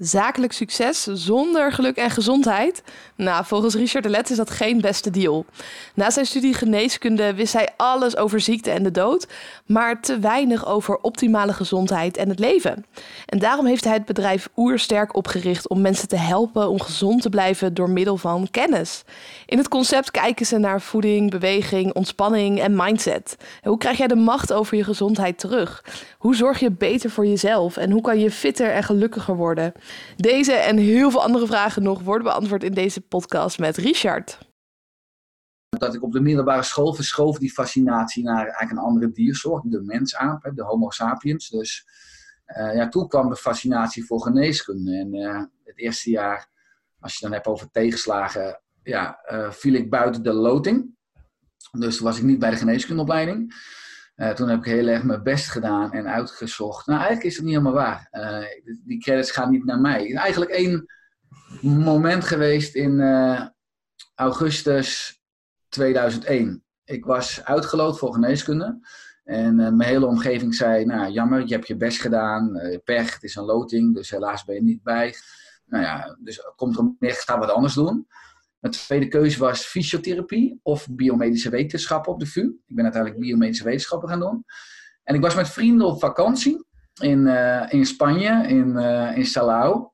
Zakelijk succes zonder geluk en gezondheid? Nou, volgens Richard de Let is dat geen beste deal. Na zijn studie geneeskunde wist hij alles over ziekte en de dood, maar te weinig over optimale gezondheid en het leven. En daarom heeft hij het bedrijf Oersterk opgericht om mensen te helpen om gezond te blijven door middel van kennis. In het concept kijken ze naar voeding, beweging, ontspanning en mindset. Hoe krijg jij de macht over je gezondheid terug? Hoe zorg je beter voor jezelf en hoe kan je fitter en gelukkiger worden? Deze en heel veel andere vragen nog worden beantwoord in deze podcast met Richard. Dat ik op de middelbare school verschoof die fascinatie naar eigenlijk een andere diersoort, de mensaap, de Homo sapiens. Dus uh, ja, toen kwam de fascinatie voor geneeskunde. En uh, het eerste jaar, als je dan hebt over tegenslagen, ja, uh, viel ik buiten de loting. Dus was ik niet bij de geneeskundeopleiding. Uh, toen heb ik heel erg mijn best gedaan en uitgezocht. Nou, eigenlijk is het niet helemaal waar. Uh, die credits gaan niet naar mij. eigenlijk één moment geweest in uh, augustus 2001. Ik was uitgeloot voor geneeskunde. En mijn hele omgeving zei, nou jammer, je hebt je best gedaan. pech, het is een loting, dus helaas ben je niet bij. Nou ja, dus komt er meer, ga wat anders doen. Mijn tweede keuze was fysiotherapie of biomedische wetenschappen op de VU. Ik ben uiteindelijk biomedische wetenschappen gaan doen. En ik was met vrienden op vakantie in, uh, in Spanje, in, uh, in Salau.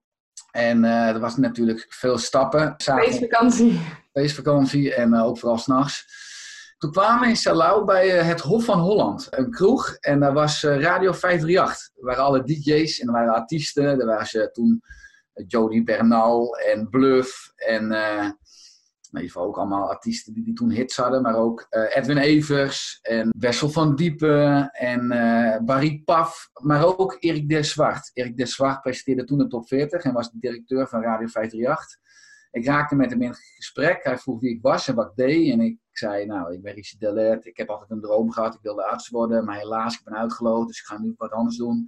En uh, er was natuurlijk veel stappen. Feestvakantie. Feestvakantie en ook vooral s'nachts. Toen kwamen we in Salau bij het Hof van Holland, een kroeg. En daar was Radio 538. Er waren alle DJ's en er waren artiesten. Er waren toen Jody Bernal en Bluff en ieder ook allemaal artiesten die, die toen hits hadden, maar ook uh, Edwin Evers en Wessel van Diepen en uh, Barry Paf, maar ook Erik Zwart. Erik Zwart presenteerde toen de top 40 en was de directeur van Radio 538. Ik raakte met hem in gesprek. Hij vroeg wie ik was en wat ik deed. En ik zei, nou, ik ben Richard Delert. Ik heb altijd een droom gehad. Ik wilde arts worden, maar helaas, ik ben uitgeloot. Dus ik ga nu wat anders doen.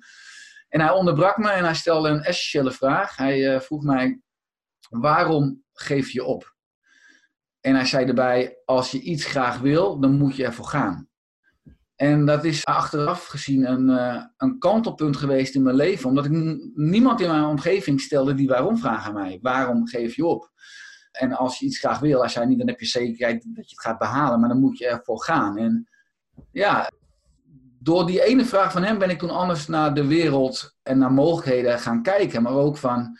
En hij onderbrak me en hij stelde een essentiële vraag. Hij uh, vroeg mij, waarom geef je op? En hij zei erbij, als je iets graag wil, dan moet je ervoor gaan. En dat is achteraf gezien een, uh, een kantelpunt geweest in mijn leven. Omdat ik niemand in mijn omgeving stelde die waarom vraag aan mij. Waarom geef je op? En als je iets graag wil, hij zei niet, dan heb je zekerheid dat je het gaat behalen. Maar dan moet je ervoor gaan. En ja, door die ene vraag van hem ben ik toen anders naar de wereld en naar mogelijkheden gaan kijken. Maar ook van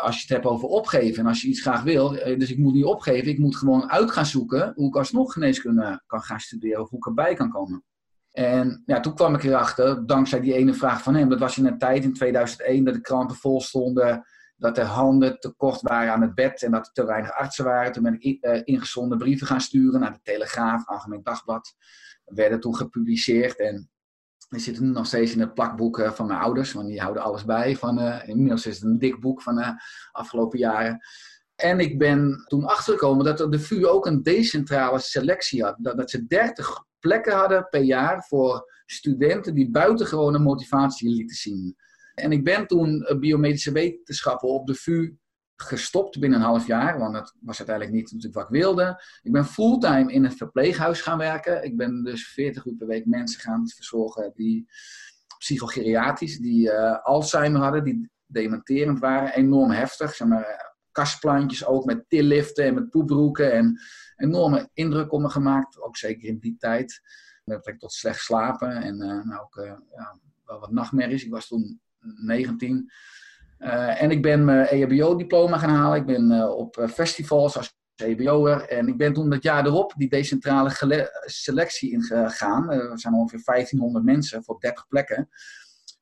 als je het hebt over opgeven en als je iets graag wil, eh, dus ik moet niet opgeven, ik moet gewoon uit gaan zoeken hoe ik alsnog geneeskunde kan gaan studeren of hoe ik erbij kan komen. En ja, toen kwam ik erachter, dankzij die ene vraag van hem, dat was in een tijd in 2001 dat de kranten vol stonden, dat er handen tekort waren aan het bed en dat er te weinig artsen waren. Toen ben ik uh, ingezonden brieven gaan sturen naar de Telegraaf, Algemeen Dagblad. werden toen gepubliceerd en die zitten nog steeds in het plakboek eh, van mijn ouders, want die houden alles bij. Van, uh, inmiddels is het een dik boek van de uh, afgelopen jaren. En ik ben toen achtergekomen dat de VU ook een decentrale selectie had. Dat, dat ze 30 plekken hadden per jaar voor studenten die buitengewone motivatie lieten zien. En ik ben toen eh, biomedische wetenschappen op de VU gestopt binnen een half jaar, want dat was uiteindelijk niet natuurlijk wat ik wilde. Ik ben fulltime in een verpleeghuis gaan werken. Ik ben dus 40 uur per week mensen gaan verzorgen die psychogeriatrisch, die uh, Alzheimer hadden, die dementerend waren, enorm heftig. Zeg maar, eh, kastplantjes ook met tilliften en met poepbroeken en enorme indruk op me gemaakt, ook zeker in die tijd. Met ik tot slecht slapen en uh, nou ook ja, wel wat nachtmerries. Ik was toen 19. Uh, en ik ben mijn EHBO-diploma gaan halen. Ik ben uh, op eh, festivals als EHBO'er. En ik ben toen het jaar erop die decentrale selectie ingegaan. er zijn ongeveer 1500 mensen voor 30 plekken.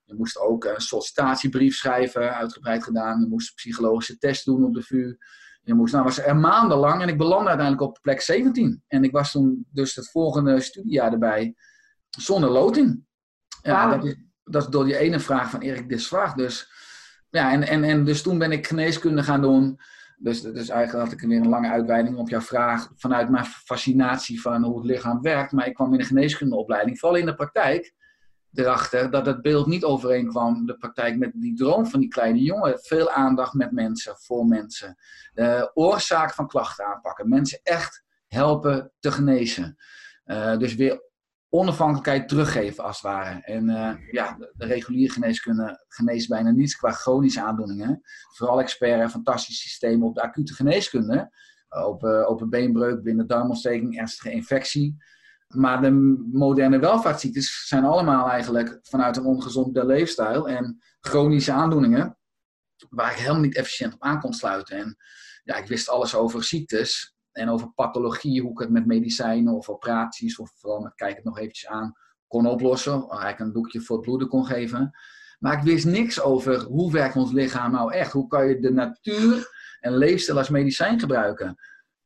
Je moest ook een sollicitatiebrief schrijven, uitgebreid gedaan. Je moest een psychologische test doen op de VU. Je moest, nou was er maandenlang en ik belandde uiteindelijk op plek 17. En ik was toen dus het volgende studiejaar erbij zonder loting. Ja, dat, is, dat is door die ene vraag van Erik Desvaag. Dus ja, en, en, en dus toen ben ik geneeskunde gaan doen. Dus, dus eigenlijk had ik weer een lange uitweiding op jouw vraag. Vanuit mijn fascinatie van hoe het lichaam werkt. Maar ik kwam in de geneeskundeopleiding, vooral in de praktijk, erachter dat het beeld niet overeenkwam. De praktijk met die droom van die kleine jongen. Veel aandacht met mensen, voor mensen. De oorzaak van klachten aanpakken. Mensen echt helpen te genezen. Uh, dus weer onafhankelijkheid teruggeven, als het ware. En uh, ja, de, reguliere geneeskunde geneest bijna niets qua chronische aandoeningen. Vooral expert en fantastisch systeem op de acute geneeskunde. Op, uh, op een beenbreuk, binnendarmontsteking, ernstige infectie. Maar de moderne welvaartsziektes zijn allemaal eigenlijk vanuit een ongezonde leefstijl en chronische aandoeningen, waar ik helemaal niet efficiënt op aan kon sluiten. En ja, ik wist alles over ziektes en over pathologie, hoe ik het met medicijnen of operaties, of vooral met kijk het nog eventjes aan, kon oplossen. Eigenlijk een doekje voor het bloeden kon geven. Maar ik wist niks over hoe werkt ons lichaam nou echt. Hoe kan je de natuur en leefstijl als medicijn gebruiken?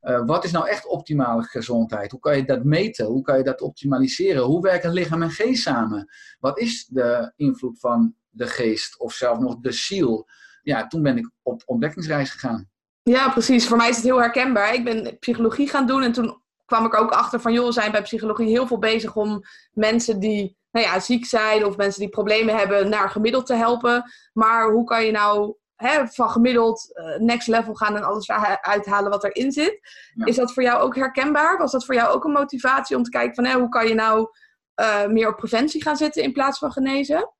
Uh, wat is nou echt optimale gezondheid? Hoe kan je dat meten? Hoe kan je dat optimaliseren? Hoe werken lichaam en geest samen? Wat is de invloed van de geest of zelfs nog de ziel? Ja, toen ben ik op ontdekkingsreis gegaan. Ja, precies. Voor mij is het heel herkenbaar. Ik ben psychologie gaan doen en toen kwam ik ook achter van, joh, we zijn bij psychologie heel veel bezig om mensen die nou ja, ziek zijn of mensen die problemen hebben naar gemiddeld te helpen. Maar hoe kan je nou hè, van gemiddeld uh, next level gaan en alles uithalen wat erin zit? Is dat voor jou ook herkenbaar? Was dat voor jou ook een motivatie om te kijken van, hè, hoe kan je nou uh, meer op preventie gaan zitten in plaats van genezen?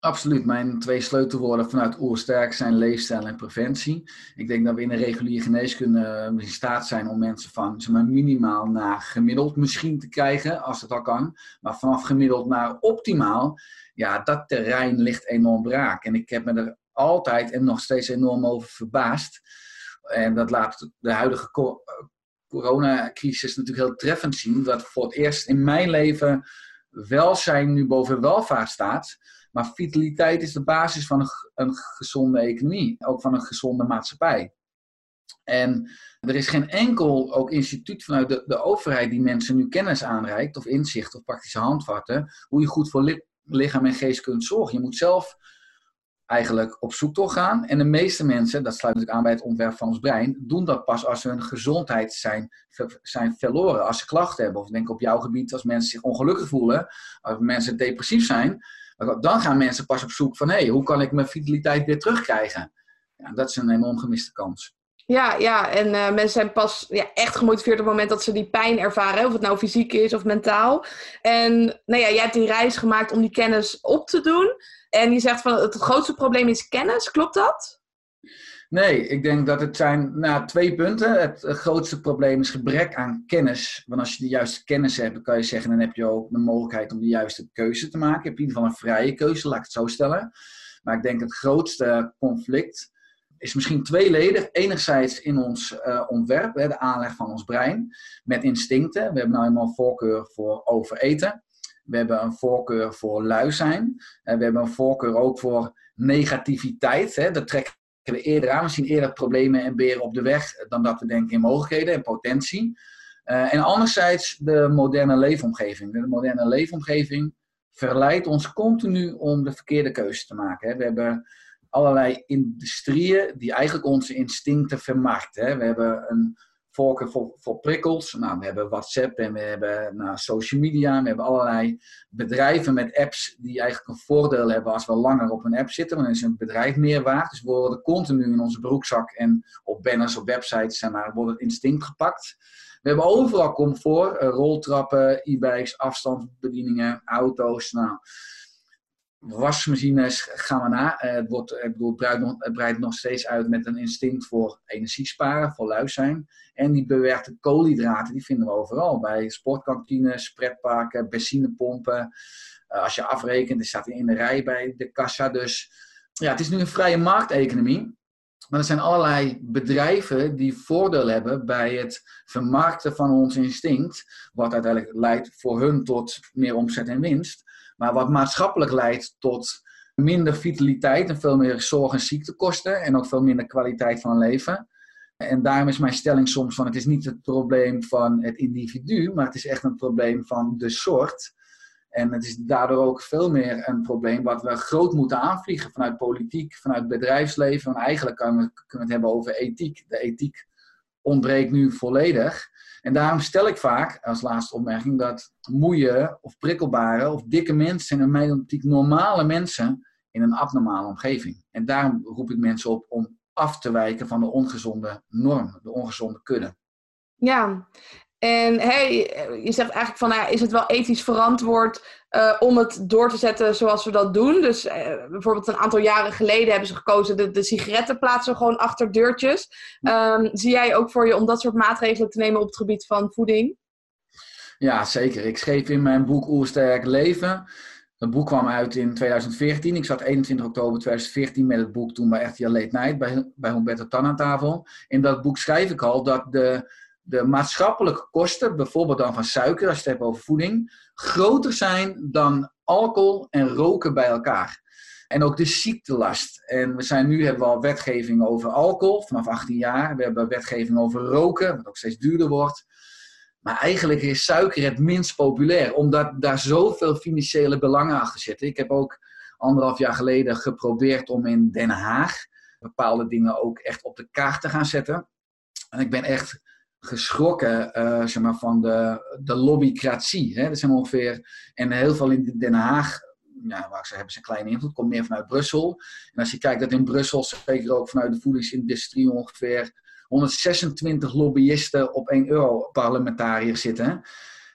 Absoluut. Mijn twee sleutelwoorden vanuit Oersterk zijn leefstijl en preventie. Ik denk dat we in de reguliere geneeskunde eh, in staat zijn om mensen van zeg maar, minimaal naar gemiddeld misschien te krijgen, als het al kan. Maar vanaf gemiddeld naar optimaal, ja, dat terrein ligt enorm braak. En ik heb me er altijd en nog steeds enorm over verbaasd. En dat laat de huidige coronacrisis natuurlijk heel treffend zien. Dat voor het eerst in mijn leven welzijn nu boven welvaart staat. Maar vitaliteit is de basis van een, een gezonde economie, ook van een gezonde maatschappij. En er is geen enkel ook instituut vanuit de, overheid die mensen nu kennis aanreikt, of inzicht of praktische handvatten, hoe je goed voor lichaam en geest kunt zorgen. Je moet zelf eigenlijk op zoektocht gaan. En de meeste mensen, dat sluit natuurlijk aan bij het ontwerp van ons brein, doen dat pas als hun gezondheid zijn, zijn verloren. Als ze klachten hebben, of denk op jouw gebied, als mensen zich ongelukkig voelen, als mensen depressief zijn, dan gaan mensen pas op zoek van, hé, hey, hoe kan ik mijn vitaliteit weer terugkrijgen? Ja, dat is een enorm gemiste kans. Ja, ja, en uh, mensen zijn pas ja, echt gemotiveerd op het moment dat ze die pijn ervaren, of het nou fysiek is of mentaal. En nou ja, jij hebt die reis gemaakt om die kennis op te doen. En je zegt van het grootste probleem is kennis, klopt dat? Nee, ik denk dat het zijn nou, twee punten. Het, grootste probleem is gebrek aan kennis. Want als je de juiste kennis hebt, dan kan je zeggen, dan heb je ook de mogelijkheid om de juiste keuze te maken. Je hebt in ieder geval een vrije keuze, laat ik het zo stellen. Maar ik denk het grootste conflict is misschien tweeledig. Enerzijds in ons uh, ontwerp, hè, de aanleg van ons brein, met instincten. We hebben nou eenmaal een voorkeur voor overeten. We hebben een voorkeur voor lui zijn. En we hebben een voorkeur ook voor negativiteit. Hè. Dat trekken we eerder aan. We zien eerder problemen en beren op de weg dan dat we denken in mogelijkheden en potentie. Uh, en anderzijds de moderne leefomgeving. De moderne leefomgeving verleidt ons continu om de verkeerde keuze te maken. Hè. We hebben allerlei industrieën die eigenlijk onze instincten vermarkten. Hè. We hebben een voor, voor prikkels. Nou, we hebben WhatsApp en we hebben nou, social media. We hebben allerlei bedrijven met apps die eigenlijk een voordeel hebben als we langer op een app zitten. Want dan is een bedrijf meer waard. Dus we worden continu in onze broekzak en op banners, op websites, zeg maar, wordt het instinct gepakt. We hebben overal comfort, eh, roltrappen, e-bikes, afstandsbedieningen, auto's. Nou, wasmachines gaan we na. Eh, het, wordt, ik bedoel, breidt nog, steeds uit met een instinct voor energiesparen, voor lui zijn. En die bewerkte koolhydraten, die vinden we overal. Bij sportkantines, pretparken, benzinepompen. Uh, als je afrekent, dan staat in de rij bij de kassa. Dus ja, het is nu een vrije markteconomie. Maar er zijn allerlei bedrijven die voordeel hebben bij het vermarkten van ons instinct. Wat uiteindelijk leidt voor hun tot meer omzet en winst. Maar wat maatschappelijk leidt tot minder vitaliteit en veel meer zorg- en ziektekosten. En ook veel minder kwaliteit van leven. En daarom is mijn stelling soms van het is niet het probleem van het individu, maar het is echt een probleem van de soort. En het is daardoor ook veel meer een probleem wat we groot moeten aanvliegen vanuit politiek, vanuit bedrijfsleven. En eigenlijk kunnen we, het hebben over ethiek. De ethiek ontbreekt nu volledig. En daarom stel ik vaak als laatste opmerking dat moeie of prikkelbare of dikke mensen in mijn optiek normale mensen in een abnormale omgeving. En daarom roep ik mensen op om af te wijken van de ongezonde norm, de ongezonde kudde. Ja, En hey, je zegt eigenlijk van, nou, is het wel ethisch verantwoord uh, om het door te zetten zoals we dat doen? Dus uh, bijvoorbeeld een aantal jaren geleden hebben ze gekozen de, de sigaretten plaatsen gewoon achter deurtjes. Um, zie jij ook voor je om dat soort maatregelen te nemen op het gebied van voeding? Ja, zeker. Ik schreef in mijn boek Oersterk Leven. Het boek kwam uit in 2014. Ik zat 21 oktober 2014 met het boek toen bij RTL Late Night bij, bij Humberto Tan aan tafel. In dat boek schrijf ik al dat de, de maatschappelijke kosten, bijvoorbeeld dan van suiker, als je het hebt over voeding, groter zijn dan alcohol en roken bij elkaar. En ook de ziektelast. En we zijn nu hebben we al wetgeving over alcohol vanaf 18 jaar. We hebben wetgeving over roken, wat ook steeds duurder wordt. Maar eigenlijk is suiker het minst populair, omdat daar zoveel financiële belangen achter zitten. Ik heb ook anderhalf jaar geleden geprobeerd om in Den Haag bepaalde dingen ook echt op de kaart te gaan zetten. En ik ben echt geschrokken uh, zeg maar, van de, de lobbycratie. Hè? Dat zijn ongeveer, en heel veel in Den Haag, waar ze hebben ze een kleine invloed, komt meer vanuit Brussel. En als je kijkt dat in Brussel, zeker ook vanuit de voedingsindustrie, ongeveer 126 lobbyisten op 1 euro parlementariër zitten,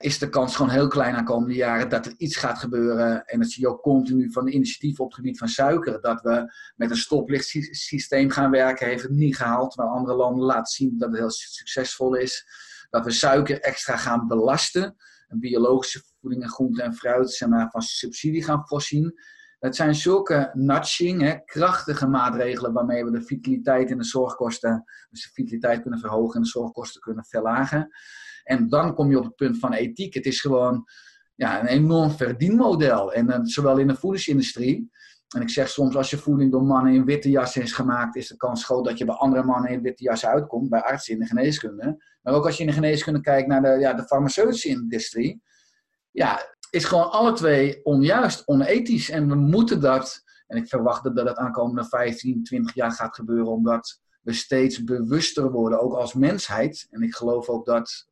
is de kans gewoon heel klein aan komende jaren dat er iets gaat gebeuren. En dat zie je ook continu van de initiatieven op het gebied van suiker. Dat we met een stoplichtsysteem gaan werken, heeft het niet gehaald. Terwijl andere landen laten zien dat het heel succesvol is. Dat we suiker extra gaan belasten. En biologische voeding en groente en fruit zeg maar, van subsidie gaan voorzien. Het zijn zulke nudging, hè, krachtige maatregelen waarmee we de vitaliteit in de zorgkosten, dus de vitaliteit kunnen verhogen en de zorgkosten kunnen verlagen. En dan kom je op het punt van ethiek. Het is gewoon ja, een enorm verdienmodel. En uh, zowel in de voedingsindustrie. En ik zeg soms, als je voeding door mannen in witte jassen is gemaakt, is de kans groot dat je bij andere mannen in witte jassen uitkomt, bij artsen in de geneeskunde. Maar ook als je in de geneeskunde kijkt naar de, ja, de farmaceutische industrie. Ja, is gewoon alle twee onjuist, onethisch. En we moeten dat, en ik verwacht dat dat aankomende 15, 20 jaar gaat gebeuren, omdat we steeds bewuster worden, ook als mensheid. En ik geloof ook dat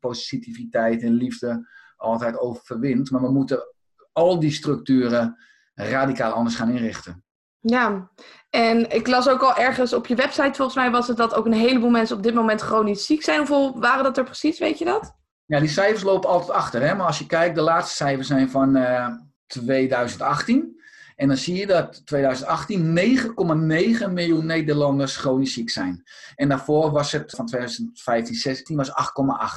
positiviteit en liefde altijd overwint. Maar we moeten al die structuren radicaal anders gaan inrichten. Ja, en ik las ook al ergens op je website, volgens mij was het dat ook een heleboel mensen op dit moment chronisch ziek zijn. Hoeveel waren dat er precies, weet je dat? Ja, die cijfers lopen altijd achter. Hè? Maar als je kijkt, de laatste cijfers zijn van uh, eh, 2018. En dan zie je dat 2018 9,9 miljoen Nederlanders chronisch ziek zijn. En daarvoor was het van 2015, 16 was 8,8.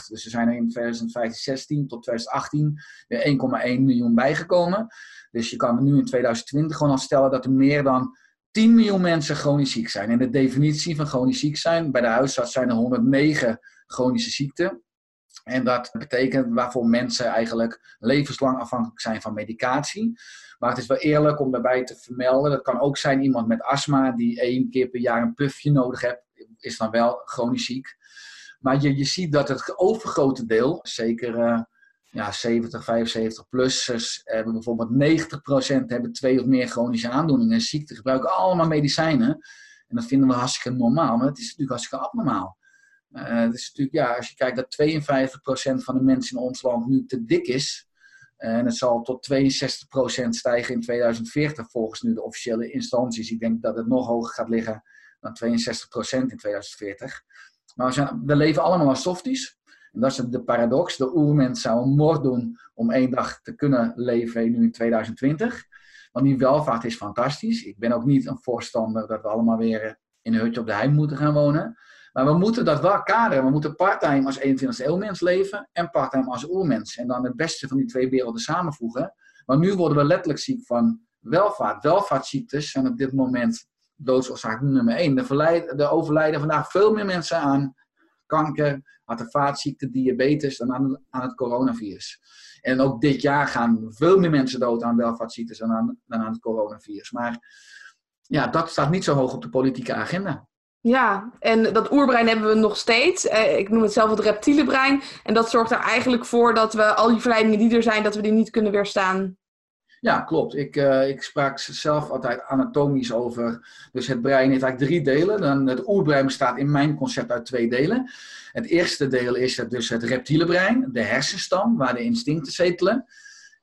Dus er zijn er in 2015, 16 tot 2018 weer 1,1 miljoen bijgekomen. Dus je kan nu in 2020 gewoon al stellen dat er meer dan 10 miljoen mensen chronisch ziek zijn. En de definitie van chronisch ziek zijn, bij de huisarts zijn er 109 chronische ziekten. En dat betekent waarvoor mensen eigenlijk levenslang afhankelijk zijn van medicatie. Maar het is wel eerlijk om daarbij te vermelden. Dat kan ook zijn iemand met astma die één keer per jaar een puffje nodig heeft. Is dan wel chronisch ziek. Maar je, je ziet dat het overgrote deel, zeker uh, ja, 70, 75 plus, hebben bijvoorbeeld 90% hebben twee of meer chronische aandoeningen. Ziekten gebruiken allemaal medicijnen. En dat vinden we hartstikke normaal. Maar het is natuurlijk hartstikke abnormaal. Uh, is natuurlijk, ja, als je kijkt dat 52% van de mensen in ons land nu te dik is. En het zal tot 62% stijgen in 2040 volgens nu de officiële instanties. Ik denk dat het nog hoger gaat liggen dan 62% in 2040. Maar we, zijn, we leven allemaal als softies. En dat is de paradox. De oermens zou een moord doen om één dag te kunnen leven nu in 2020. Want die welvaart is fantastisch. Ik ben ook niet een voorstander dat we allemaal weer in een hutje op de heim moeten gaan wonen. Maar we moeten dat wel kaderen. We moeten parttime als 21e eeuwmens leven en parttime als oermens. En dan het beste van die twee werelden samenvoegen. Maar nu worden we letterlijk ziek van welvaart. Welvaartsziektes zijn op dit moment doodsoorzaak nummer 1. Er overlijden vandaag veel meer mensen aan kanker, hart- diabetes dan aan, aan, het coronavirus. En ook dit jaar gaan veel meer mensen dood aan welvaartsziektes dan aan, dan aan het coronavirus. Maar ja, dat staat niet zo hoog op de politieke agenda. Ja, en dat oerbrein hebben we nog steeds. Eh, ik noem het zelf het reptiele brein. En dat zorgt er eigenlijk voor dat we al die verleidingen die er zijn, dat we die niet kunnen weerstaan. Ja, klopt. Ik, uh, ik sprak zelf altijd anatomisch over. Dus het brein heeft eigenlijk drie delen. Dan het oerbrein bestaat in mijn concept uit twee delen. Het eerste deel is dus het reptiele brein, de hersenstam, waar de instincten zetelen.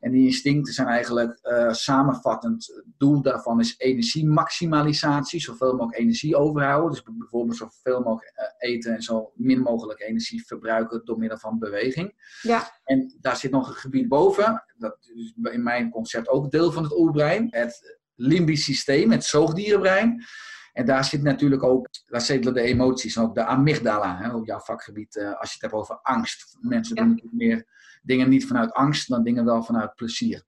En die instincten zijn eigenlijk uh, samenvattend. Het doel daarvan is energiemaximalisatie, zoveel mogelijk energie overhouden. Dus bijvoorbeeld zoveel mogelijk eh, eten en zo min mogelijk energie verbruiken door middel van beweging. Ja. En daar zit nog een gebied boven, dat is in mijn concept ook deel van het oerbrein. Het limbisch systeem, het zoogdierenbrein. En daar zit natuurlijk ook, daar de emoties ook de amygdala hè, op jouw vakgebied. Uh, als je het hebt over angst. Mensen doen natuurlijk meer dingen niet vanuit angst, dan dingen wel vanuit plezier.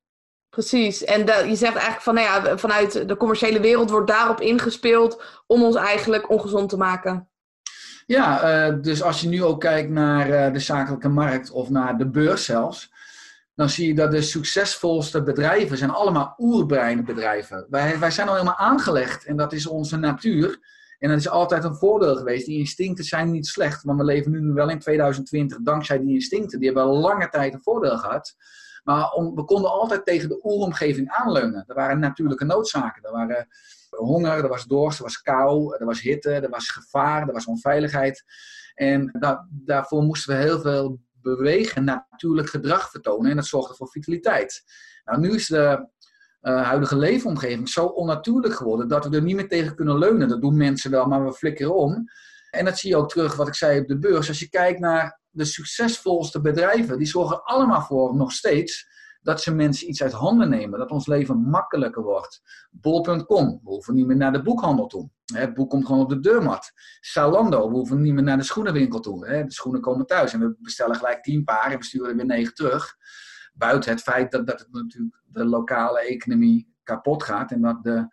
Precies. En je zegt eigenlijk van, nou ja, vanuit de commerciële wereld wordt daarop ingespeeld om ons eigenlijk ongezond te maken. Ja, uh, dus als je nu ook kijkt naar uh, de zakelijke markt of naar de beurs zelfs, dan zie je dat de succesvolste bedrijven zijn allemaal oerbreinbedrijven. Wij, wij zijn al helemaal aangelegd en dat is onze natuur. En dat is altijd een voordeel geweest. Die instincten zijn niet slecht, want we leven nu wel in 2020 dankzij die instincten. Die hebben al lange tijd een voordeel gehad. Maar we konden altijd tegen de oeromgeving aanleunen. Er waren natuurlijke noodzaken. Er waren honger, er was dorst, er was kou, er was hitte, er was gevaar, er was onveiligheid. En daarvoor moesten we heel veel bewegen, natuurlijk gedrag vertonen. En dat zorgde voor vitaliteit. Nou, nu is de uh, huidige leefomgeving zo onnatuurlijk geworden dat we er niet meer tegen kunnen leunen. Dat doen mensen wel, maar we flikkeren om. En dat zie je ook terug, wat ik zei op de beurs. Als je kijkt naar de succesvolste bedrijven, die zorgen allemaal voor nog steeds dat ze mensen iets uit handen nemen. Dat ons leven makkelijker wordt. Bol.com, we hoeven niet meer naar de boekhandel toe. Het boek komt gewoon op de deurmat. Salando, we hoeven niet meer naar de schoenenwinkel toe. De schoenen komen thuis en we bestellen gelijk tien paar en we sturen er weer negen terug. Buiten het feit dat, dat het natuurlijk de lokale economie kapot gaat en dat de,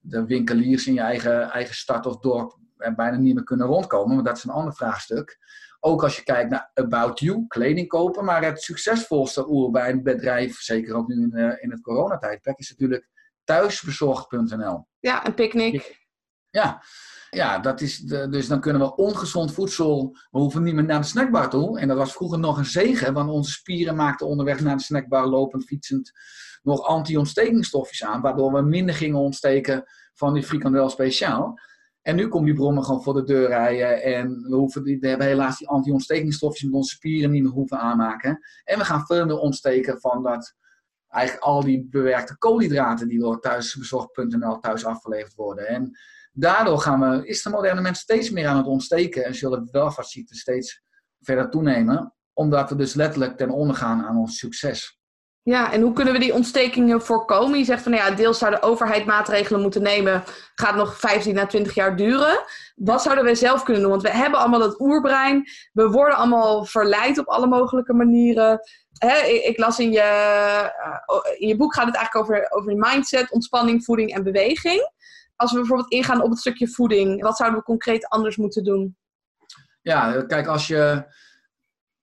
de winkeliers in je eigen, eigen stad of dorp er bijna niet meer kunnen rondkomen. Maar dat is een ander vraagstuk. Ook als je kijkt naar About You, kleding kopen. Maar het succesvolste bedrijf, zeker ook nu in, uh, in het coronatijdperk, is natuurlijk thuisbezorgd.nl. Ja, een picknick. Ja, ja, dat is de, dus dan kunnen we ongezond voedsel, we hoeven niet meer naar de snackbar toe. En dat was vroeger nog een zegen, want onze spieren maakten onderweg naar de snackbar, lopend, fietsend, nog anti-ontstekingsstofjes aan, waardoor we minder gingen ontsteken van die frikandel speciaal. En nu komt die brommen gewoon voor de deur rijden en we, hoeven die, we hebben helaas die anti-ontstekingsstofjes met onze spieren niet meer hoeven aanmaken. En we gaan veel meer ontsteken van dat eigenlijk al die bewerkte koolhydraten die door thuisbezorgd.nl thuis afgeleverd worden. En daardoor gaan we, is de moderne mens steeds meer aan het ontsteken en zullen welvaartsziekten steeds verder toenemen, omdat we dus letterlijk ten onder gaan aan ons succes. Ja, en hoe kunnen we die ontstekingen voorkomen? Je zegt van nou ja, deels zou de overheid maatregelen moeten nemen. Gaat nog 15 à 20 jaar duren. Wat zouden wij zelf kunnen doen? Want we hebben allemaal dat oerbrein. We worden allemaal verleid op alle mogelijke manieren. ik, las in je, in je boek gaat het eigenlijk over, over mindset, ontspanning, voeding en beweging als we bijvoorbeeld ingaan op het stukje voeding, wat zouden we concreet anders moeten doen? Ja, kijk, als je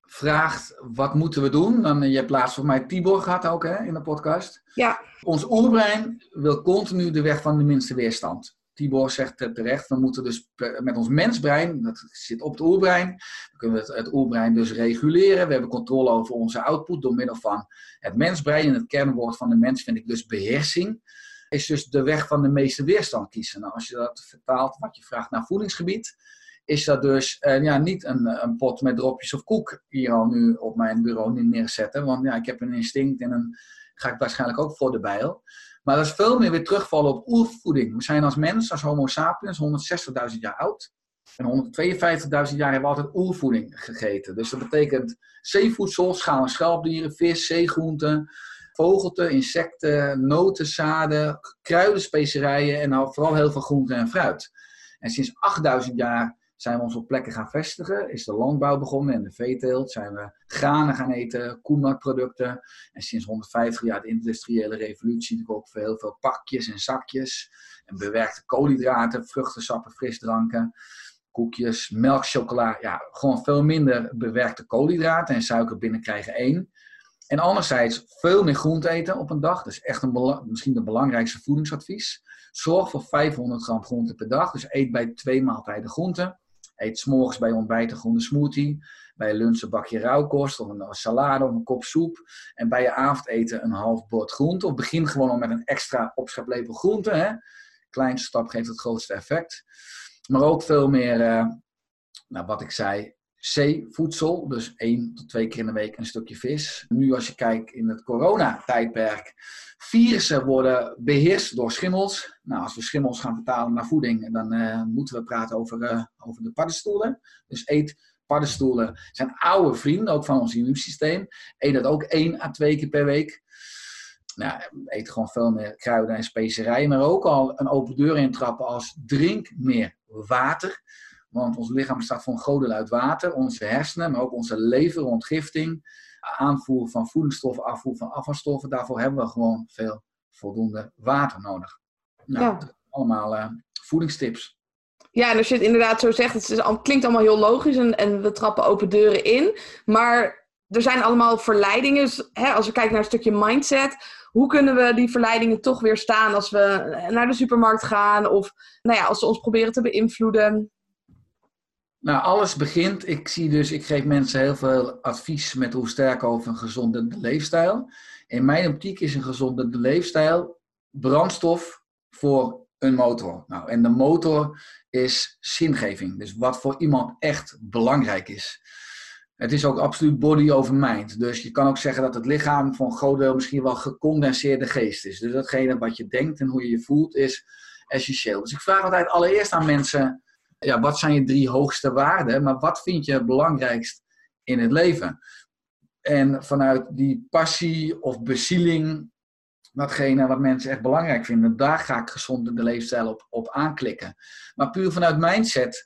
vraagt wat moeten we doen, dan je hebt laatst voor mij Tibor gehad ook hè, in de podcast. Ja. Ons oerbrein wil continu de weg van de minste weerstand. Tibor zegt terecht, we moeten dus met ons mensbrein, dat zit op het oerbrein, dan kunnen we het, het oerbrein dus reguleren. We hebben controle over onze output door middel van het mensbrein. En het kernwoord van de mens vind ik dus beheersing is dus de weg van de meeste weerstand kiezen. Nou, als je dat vertaalt, wat je vraagt naar voedingsgebied, is dat dus uh, ja, niet een, een, pot met dropjes of koek hier al nu op mijn bureau neerzetten. Want ja, ik heb een instinct en dan ga ik waarschijnlijk ook voor de bijl. Maar dat is veel meer weer terugvallen op oervoeding. We zijn als mens, als homo sapiens, 160.000 jaar oud. En 152.000 jaar hebben we altijd oervoeding gegeten. Dus dat betekent zeevoedsel, schaal- en schelpdieren, vis, zeegroenten, vogelte, insecten, noten, zaden, kruiden, specerijen en vooral heel veel groente en fruit. En sinds 8000 jaar zijn we ons op plekken gaan vestigen, is de landbouw begonnen en de veeteelt, zijn we granen gaan eten, koemelkproducten. En sinds 150 jaar de industriële revolutie, ook voor heel veel pakjes en zakjes. En bewerkte koolhydraten, vruchtensappen, frisdranken, koekjes, melk, chocola. Ja, gewoon veel minder bewerkte koolhydraten en suiker binnenkrijgen één. En anderzijds veel meer groente eten op een dag. Dat is echt een misschien de belangrijkste voedingsadvies. Zorg voor 500 gram groente per dag. Dus eet bij twee maaltijden groente. Eet s'morgens bij ontbijt een groene smoothie. Bij lunch een bakje rauwkost of een salade of een kop soep. En bij je avondeten een half bord groente. Of begin gewoon al met een extra opscheplepel groente. Hè? Kleinste stap geeft het grootste effect. Maar ook veel meer, uh, nou, wat ik zei, zeevoedsel, dus één tot twee keer in de week een stukje vis. Nu als je kijkt in het coronatijdperk, virussen worden beheerst door schimmels. Nou, als we schimmels gaan vertalen naar voeding, dan uh, moeten we praten over, uh, over de paddenstoelen. Dus eet paddenstoelen zijn oude vrienden, ook van ons immuunsysteem. Eet dat ook één à twee keer per week. Nou, eet gewoon veel meer kruiden en specerijen, maar ook al een open deur intrappen als drink meer water. Want ons lichaam bestaat van een groot deel uit water. Onze hersenen, maar ook onze lever, ontgifting. Aanvoer van voedingsstoffen, afvoer van afvalstoffen. Daarvoor hebben we gewoon veel voldoende water nodig. Nou, ja. allemaal uh, voedingstips. Ja, en als je het inderdaad zo zegt, het, is, het klinkt allemaal heel logisch en, en we trappen open deuren in. Maar er zijn allemaal verleidingen. Dus, hè, als we kijken naar een stukje mindset, hoe kunnen we die verleidingen toch weerstaan als we naar de supermarkt gaan of nou ja, als ze ons proberen te beïnvloeden? Nou, alles begint. Ik zie dus, ik geef mensen heel veel advies met hoe sterk over een gezonde leefstijl. In mijn optiek is een gezonde leefstijl brandstof voor een motor. Nou, en de motor is zingeving. Dus wat voor iemand echt belangrijk is. Het is ook absoluut body over mind. Dus je kan ook zeggen dat het lichaam van groot deel misschien wel gecondenseerde geest is. Dus datgene wat je denkt en hoe je je voelt is essentieel. Dus ik vraag altijd allereerst aan mensen ja, wat zijn je drie hoogste waarden, maar wat vind je het belangrijkst in het leven? En vanuit die passie of bezieling, watgene wat mensen echt belangrijk vinden, daar ga ik gezond de leefstijl op, op aanklikken. Maar puur vanuit mindset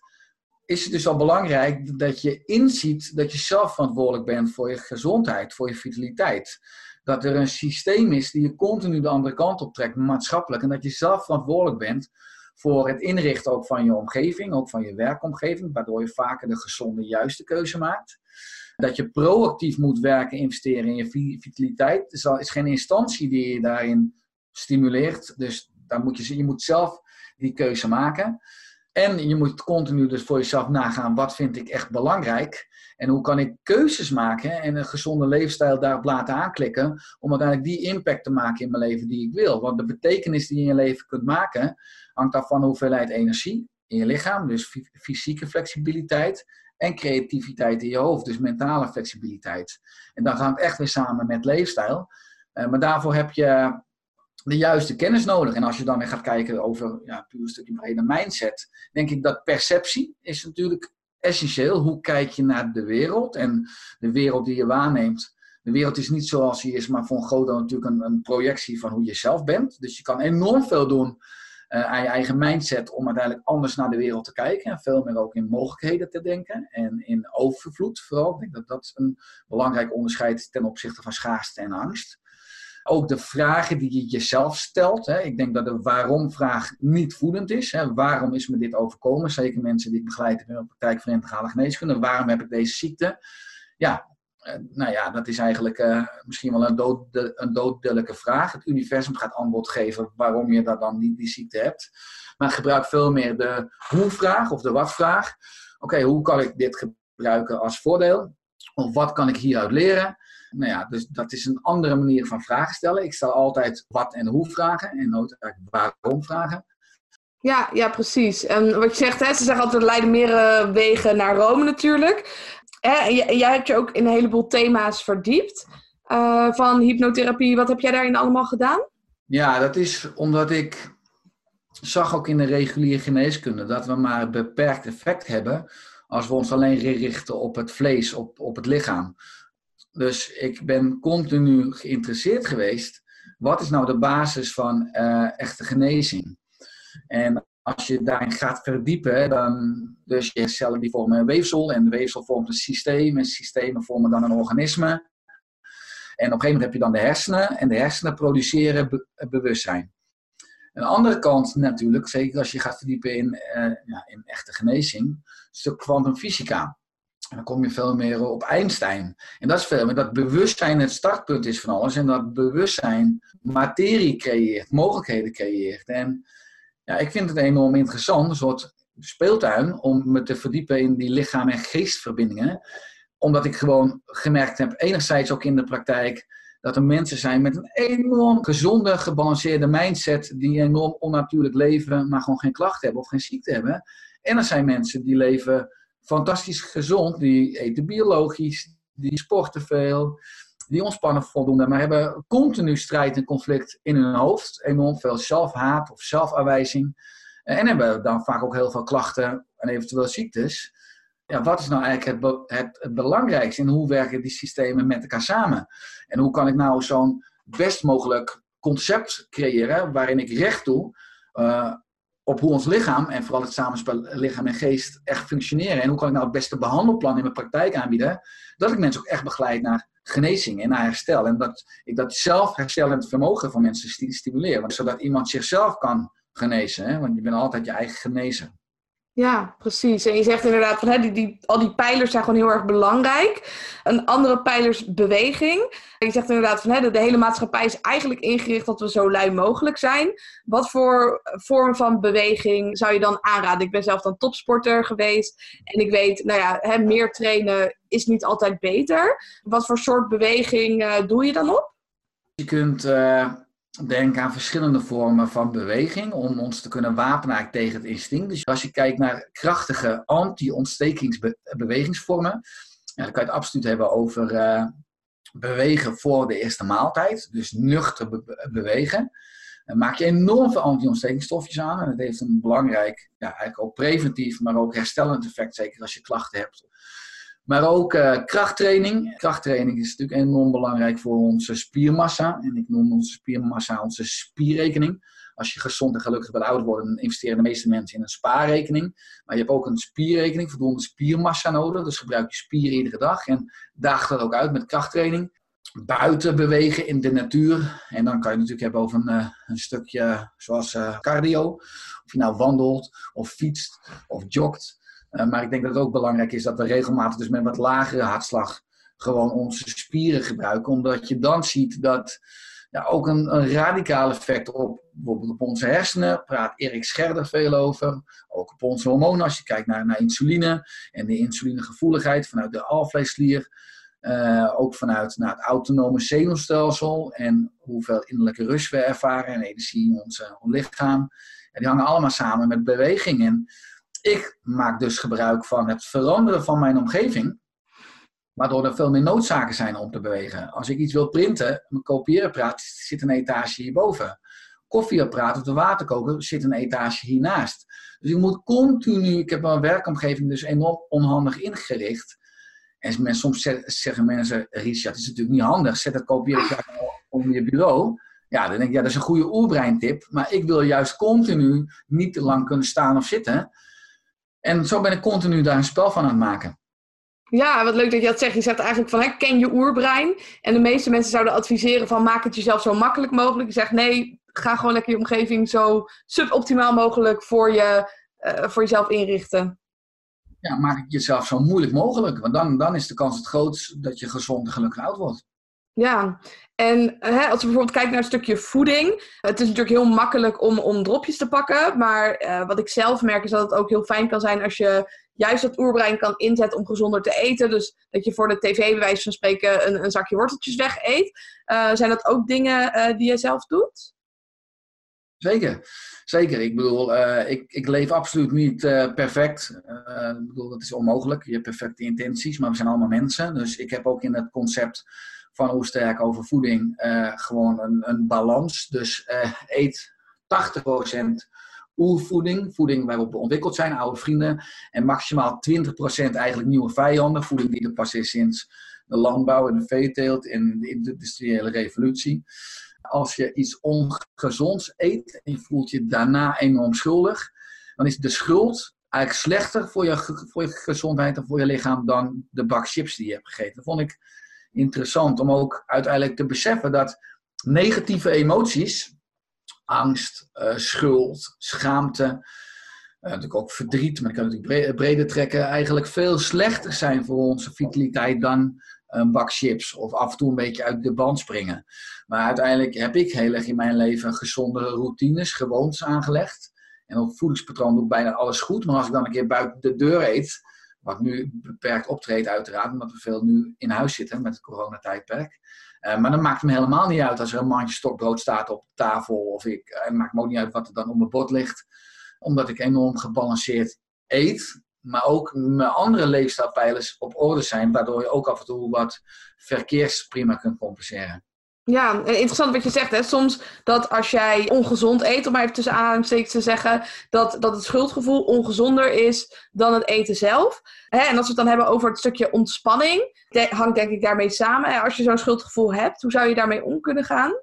is het dus al belangrijk dat je inziet dat je zelf verantwoordelijk bent voor je gezondheid, voor je vitaliteit. Dat er een systeem is die je continu de andere kant op trekt, maatschappelijk, en dat je zelf verantwoordelijk bent voor het inrichten ook van je omgeving, ook van je werkomgeving, waardoor je vaker de gezonde, juiste keuze maakt. Dat je proactief moet werken, investeren in je vitaliteit. Er is geen instantie die je daarin stimuleert. Dus daar moet je, je moet zelf die keuze maken. En je moet continu dus voor jezelf nagaan, wat vind ik echt belangrijk? En hoe kan ik keuzes maken en een gezonde leefstijl daarop laten aanklikken, om uiteindelijk die impact te maken in mijn leven die ik wil. Want de betekenis die je in je leven kunt maken, hangt af van de hoeveelheid energie in je lichaam, dus fysieke flexibiliteit, en creativiteit in je hoofd, dus mentale flexibiliteit. En dat hangt echt weer samen met leefstijl. Uh, maar daarvoor heb je de juiste kennis nodig. En als je dan weer gaat kijken over ja, puur een stukje brede mindset, denk ik dat perceptie is natuurlijk essentieel. Hoe kijk je naar de wereld en de wereld die je waarneemt? De wereld is niet zoals die is, maar voor een groot deel natuurlijk een, een projectie van hoe je zelf bent. Dus je kan enorm veel doen uh, aan je eigen mindset om uiteindelijk anders naar de wereld te kijken. En veel meer ook in mogelijkheden te denken en in overvloed vooral. Ik denk dat dat een belangrijk onderscheid ten opzichte van schaarste en angst. Ook de vragen die je jezelf stelt. Hè. Ik denk dat de waarom-vraag niet voedend is. Hè. Waarom is me dit overkomen? Zeker mensen die ik begeleid in de praktijk van integrale geneeskunde. Waarom heb ik deze ziekte? Ja, eh, nou ja, dat is eigenlijk uh, misschien wel een, dood, een dooddelijke vraag. Het universum gaat antwoord geven waarom je dat dan niet die ziekte hebt. Maar gebruik veel meer de hoe-vraag of de wat-vraag. Oké, hoe kan ik dit gebruiken als voordeel? Of wat kan ik hieruit leren? Nou ja, dus dat is een andere manier van vragen stellen. Ik stel altijd wat en hoe vragen en nooit waarom vragen. Ja, ja, precies. En wat je zegt, hè, ze zeggen altijd leiden meer wegen naar Rome natuurlijk. Hè, jij hebt je ook in een heleboel thema's verdiept. Uh, van hypnotherapie, wat heb jij daarin allemaal gedaan? Ja, dat is omdat ik zag ook in de reguliere geneeskunde dat we maar een beperkt effect hebben als we ons alleen richten op het vlees, op, op het lichaam. Dus ik ben continu geïnteresseerd geweest. Wat is nou de basis van uh, echte genezing? En als je daarin gaat verdiepen, dan dus je cellen die vormen een weefsel en de weefsel vormt een systeem en systemen vormen dan een organisme. En op een gegeven moment heb je dan de hersenen en de hersenen produceren bewustzijn. Een andere kant natuurlijk, zeker als je gaat verdiepen in, uh, ja, in echte genezing, een stuk kwantumfysica. En dan kom je veel meer op Einstein. En dat is veel meer dat bewustzijn het startpunt is van alles. En dat bewustzijn materie creëert, mogelijkheden creëert. En ja, ik vind het enorm interessant, een soort speeltuin, om me te verdiepen in die lichaam- en geestverbindingen. Omdat ik gewoon gemerkt heb, enerzijds ook in de praktijk, dat er mensen zijn met een enorm gezonde, gebalanceerde mindset, die enorm onnatuurlijk leven, maar gewoon geen klachten hebben of geen ziekte hebben. En er zijn mensen die leven fantastisch gezond, die eten biologisch, die sporten veel, die ontspannen voldoende, maar hebben continu strijd en conflict in hun hoofd. Enorm veel zelfhaat of zelfafwijzing. En hebben dan vaak ook heel veel klachten en eventueel ziektes. Ja, wat is nou eigenlijk het, het, belangrijkste en hoe werken die systemen met elkaar samen? En hoe kan ik nou zo'n best mogelijk concept creëren waarin ik recht doe uh, op hoe ons lichaam en vooral het samenspel lichaam en geest echt functioneren. En hoe kan ik nou het beste behandelplan in mijn praktijk aanbieden, dat ik mensen ook echt begeleid naar genezing en naar herstel. En dat ik dat zelfherstellend vermogen van mensen stimuleer, zodat iemand zichzelf kan genezen. Hè? Want je bent altijd je eigen genezen. Ja, precies. En je zegt inderdaad van hè, die, die, al die pijlers zijn gewoon heel erg belangrijk. Een andere pijler is beweging. je zegt inderdaad van hè, de, hele maatschappij is eigenlijk ingericht dat we zo lui mogelijk zijn. Wat voor vorm van beweging zou je dan aanraden? Ik ben zelf dan topsporter geweest en ik weet, nou ja, hè, meer trainen is niet altijd beter. Wat voor soort beweging uh, doe je dan op? Je kunt. Uh Denk aan verschillende vormen van beweging om ons te kunnen wapenen tegen het instinct. Dus als je kijkt naar krachtige anti-ontstekingsbewegingsvormen, dan kan je het absoluut hebben over uh, bewegen voor de eerste maaltijd. Dus nuchter bewegen. Dan maak je enorm veel anti-ontstekingsstofjes aan. En het heeft een belangrijk, ja, eigenlijk ook preventief, maar ook herstellend effect, zeker als je klachten hebt maar ook uh, krachttraining. Krachttraining is natuurlijk enorm belangrijk voor onze spiermassa. En ik noem onze spiermassa onze spierrekening. Als je gezond en gelukkig wilt ouder worden, investeren de meeste mensen in een spaarrekening. Maar je hebt ook een spierrekening, voldoende spiermassa nodig. Dus gebruik je spieren iedere dag. En daag dat ook uit met krachttraining. Buiten bewegen in de natuur. En dan kan je natuurlijk hebben over een, eh, een stukje zoals uh, cardio. Of je nou wandelt, of fietst, of jogt. Eh, maar ik denk dat het ook belangrijk is dat we regelmatig dus met wat lagere hartslag gewoon onze spieren gebruiken. Omdat je dan ziet dat ja, ook een, een radicaal effect op bijvoorbeeld op onze hersenen. Praat Erik Scherder veel over. Ook op onze hormonen als je kijkt naar, naar insuline en de insulinegevoeligheid vanuit de alvleesklier. Uh, ook vanuit nou, het autonome zenuwstelsel en hoeveel innerlijke rust we ervaren en energie in ons, lichaam. die hangen allemaal samen met beweging. En ik maak dus gebruik van het veranderen van mijn omgeving, waardoor er veel meer noodzaken zijn om te bewegen. Als ik iets wil printen, mijn kopieerapparaat zit een etage hierboven. Koffieapparaat of de waterkoker zit een etage hiernaast. Dus ik moet continu, ik heb mijn werkomgeving dus enorm onhandig ingericht. En soms zeggen mensen, Richard, het is natuurlijk niet handig, zet het kopieerapparaat onder je bureau. Ja, dan denk ik, ja, dat is een goede oerbreintip. Maar ik wil juist continu niet te lang kunnen staan of zitten. En zo ben ik continu daar een spel van aan het maken. Ja, wat leuk dat je dat zegt. Je zegt eigenlijk van, hè, ken je oerbrein. En de meeste mensen zouden adviseren van, maak het jezelf zo makkelijk mogelijk. Je zegt, nee, ga gewoon lekker je omgeving zo suboptimaal mogelijk voor, je, uh, voor jezelf inrichten. Ja, maak het jezelf zo moeilijk mogelijk. Want dan, dan is de kans het grootst dat je gezond en gelukkig oud wordt. Ja, en hè, als we bijvoorbeeld kijken naar een stukje voeding. Het is natuurlijk heel makkelijk om, om dropjes te pakken. Maar uh, wat ik zelf merk is dat het ook heel fijn kan zijn als je juist dat oerbrein kan inzetten om gezonder te eten. Dus dat je voor de tv bij wijze van spreken een, een zakje worteltjes weg eet. Uh, zijn dat ook dingen uh, die je zelf doet? Zeker, zeker. Ik bedoel, ik, ik leef absoluut niet perfect. ik bedoel, dat is onmogelijk. Je hebt perfecte intenties, maar we zijn allemaal mensen. Dus ik heb ook in het concept van hoe sterk over voeding uh, gewoon een, een, balans. Dus uh, eet 80% oervoeding, voeding waarop we ontwikkeld zijn, oude vrienden. En maximaal 20% eigenlijk nieuwe vijanden, voeding die er pas is sinds de landbouw en de veeteelt en de industriële revolutie. Als je iets ongezonds eet en je voelt je daarna enorm schuldig, dan is de schuld eigenlijk slechter voor je, voor je gezondheid en voor je lichaam dan de bak chips die je hebt gegeten. Dat vond ik interessant om ook uiteindelijk te beseffen dat negatieve emoties, angst, uh, schuld, schaamte, uh, natuurlijk ook verdriet, maar ik kan natuurlijk breder trekken, eigenlijk veel slechter zijn voor onze vitaliteit dan een bak chips of af en toe een beetje uit de band springen. Maar uiteindelijk heb ik heel erg in mijn leven gezondere routines, gewoontes aangelegd. En op voedingspatroon doe ik bijna alles goed. Maar als ik dan een keer buiten de deur eet, wat nu beperkt optreedt uiteraard, omdat we veel nu in huis zitten met het coronatijdperk. Uh, maar dan maakt het me helemaal niet uit als er een mandje stokbrood staat op tafel. Of ik, uh, het maakt me ook niet uit wat er dan op mijn bord ligt. Omdat ik enorm gebalanceerd eet. maar ook mijn andere leefstijlpijlers op orde zijn, waardoor je ook af en toe wat verkeersprima kunt compenseren. Ja, en interessant wat je zegt. Hè? Soms dat als jij ongezond eet, om maar even tussen aanstekens te zeggen, dat, dat het schuldgevoel ongezonder is dan het eten zelf. Hè? En als we het dan hebben over het stukje ontspanning, hangt denk ik daarmee samen. Als je zo'n schuldgevoel hebt, hoe zou je daarmee om kunnen gaan?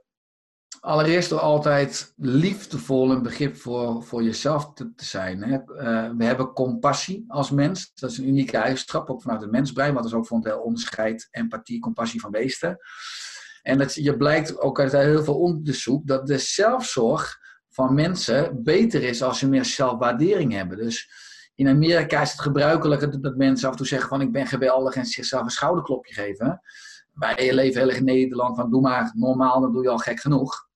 Allereerst door altijd liefdevol en begrip voor, voor jezelf te, zijn. Hè. Uh, we hebben compassie als mens. Dat is een unieke eigenschap, ook vanuit het mensbrein. Wat is ook voor heel onderscheid empathie, compassie van beesten. En het, je blijkt ook uit heel veel onderzoek dat de zelfzorg van mensen beter is als ze meer zelfwaardering hebben. Dus in Amerika is het gebruikelijk dat mensen af en toe zeggen van ik ben geweldig en zichzelf een schouderklopje geven. Wij leven heel erg in Nederland van doe maar normaal, dan doe je al gek genoeg.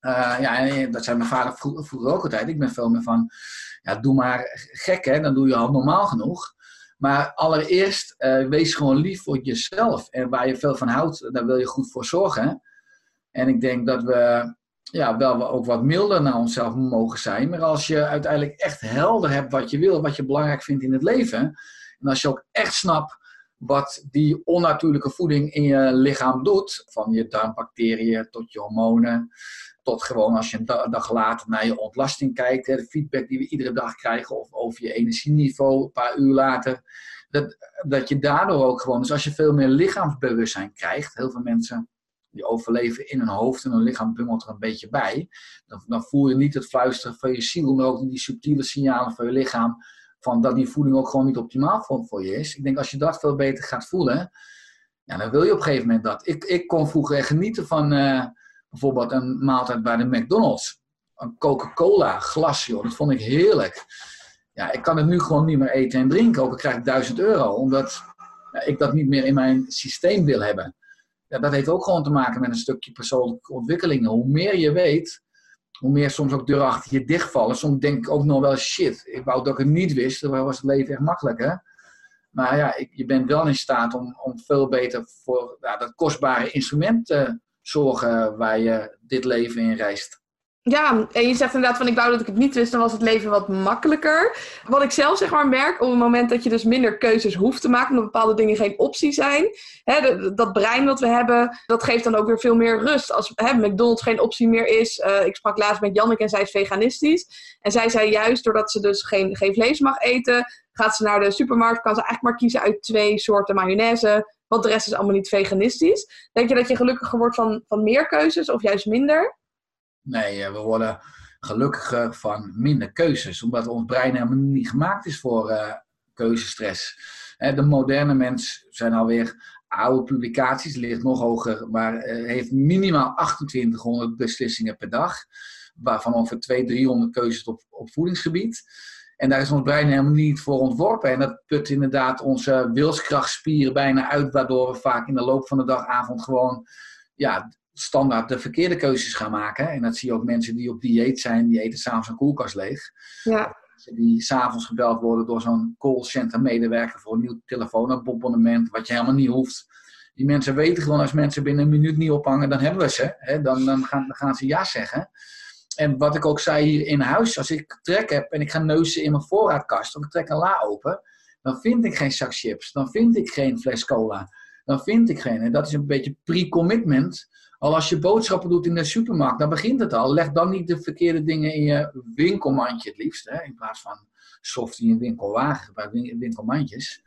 Uh, ja, dat zei mijn vader vroeger ook altijd. Ik ben veel meer van, ja, doe maar gek hè, dan doe je al normaal genoeg. Maar allereerst, uh, wees gewoon lief voor jezelf. En waar je veel van houdt, daar wil je goed voor zorgen. En ik denk dat we ja, wel ook wat milder naar onszelf mogen zijn. Maar als je uiteindelijk echt helder hebt wat je wil, wat je belangrijk vindt in het leven. En als je ook echt snapt wat die onnatuurlijke voeding in je lichaam doet. Van je darmbacteriën tot je hormonen. Tot gewoon als je een dag later naar je ontlasting kijkt. Hè, de feedback die we iedere dag krijgen of over je energieniveau een paar uur later. Dat, dat je daardoor ook gewoon, dus als je veel meer lichaamsbewustzijn krijgt. Heel veel mensen die overleven in hun hoofd en hun lichaam bungelt er een beetje bij. Dan, dan voel je niet het fluisteren van je ziel, maar ook die subtiele signalen van je lichaam. Van dat die voeding ook gewoon niet optimaal voor, voor je is. Ik denk als je dat veel beter gaat voelen, ja, dan wil je op een gegeven moment dat. Ik, ik kon vroeger genieten van. Uh, bijvoorbeeld een maaltijd bij de McDonald's. Een Coca-Cola glas, joh. Dat vond ik heerlijk. Ja, ik kan het nu gewoon niet meer eten en drinken. Ook al krijg ik 1000 euro. Omdat ja, ik dat niet meer in mijn systeem wil hebben. Ja, dat heeft ook gewoon te maken met een stukje persoonlijke ontwikkeling. Hoe meer je weet, hoe meer soms ook deuren achter je dichtvallen. Soms denk ik ook nog wel, shit, ik wou dat ik het niet wist. Dan was het leven echt makkelijker. Maar ja, ik, je bent wel in staat om, om veel beter voor ja, dat kostbare instrument te zorgen waar je dit leven in reist. Ja, en je zegt inderdaad van ik wou dat ik het niet wist, dan was het leven wat makkelijker. Wat ik zelf zeg maar merk, op het moment dat je dus minder keuzes hoeft te maken, omdat bepaalde dingen geen optie zijn. Hè, dat brein wat we hebben, dat geeft dan ook weer veel meer rust. Als hè, McDonald's geen optie meer is. Uh, ik sprak laatst met Janneke en zij is veganistisch. En zij zei juist, doordat ze dus geen, geen vlees mag eten, gaat ze naar de supermarkt, kan ze eigenlijk maar kiezen uit twee soorten mayonaise want de rest is allemaal niet veganistisch. Denk je dat je gelukkiger wordt van, van meer keuzes of juist minder? Nee, eh, we worden gelukkiger van minder keuzes. Omdat ons brein helemaal niet gemaakt is voor uh, keuzestress. De moderne mens zijn alweer oude publicaties, ligt nog hoger, maar heeft minimaal 2800 beslissingen per dag. Waarvan ongeveer 200, 300 keuzes op, op voedingsgebied. En daar is ons brein helemaal niet voor ontworpen. En dat put inderdaad onze wilskrachtspieren bijna uit, waardoor we vaak in de loop van de dag, avond gewoon ja, standaard de verkeerde keuzes gaan maken. En dat zie je ook mensen die op dieet zijn, die eten s'avonds een koelkast leeg. Ja. Die s'avonds gebeld worden door zo'n callcenter medewerker voor een nieuw telefoonabonnement, wat je helemaal niet hoeft. Die mensen weten gewoon, als mensen binnen een minuut niet ophangen, dan hebben we ze. Hè? Dan, dan, gaan, dan gaan ze ja zeggen. En wat ik ook zei hier in huis, als ik trek heb en ik ga neuzen in mijn voorraadkast, of ik trek een la open, dan vind ik geen zak chips, dan vind ik geen fles cola, dan vind ik geen. En dat is een beetje pre-commitment. Al als je boodschappen doet in de supermarkt, dan begint het al. Leg dan niet de verkeerde dingen in je winkelmandje het liefst, hè, in plaats van soft in winkelwagen, bij winkelmandjes.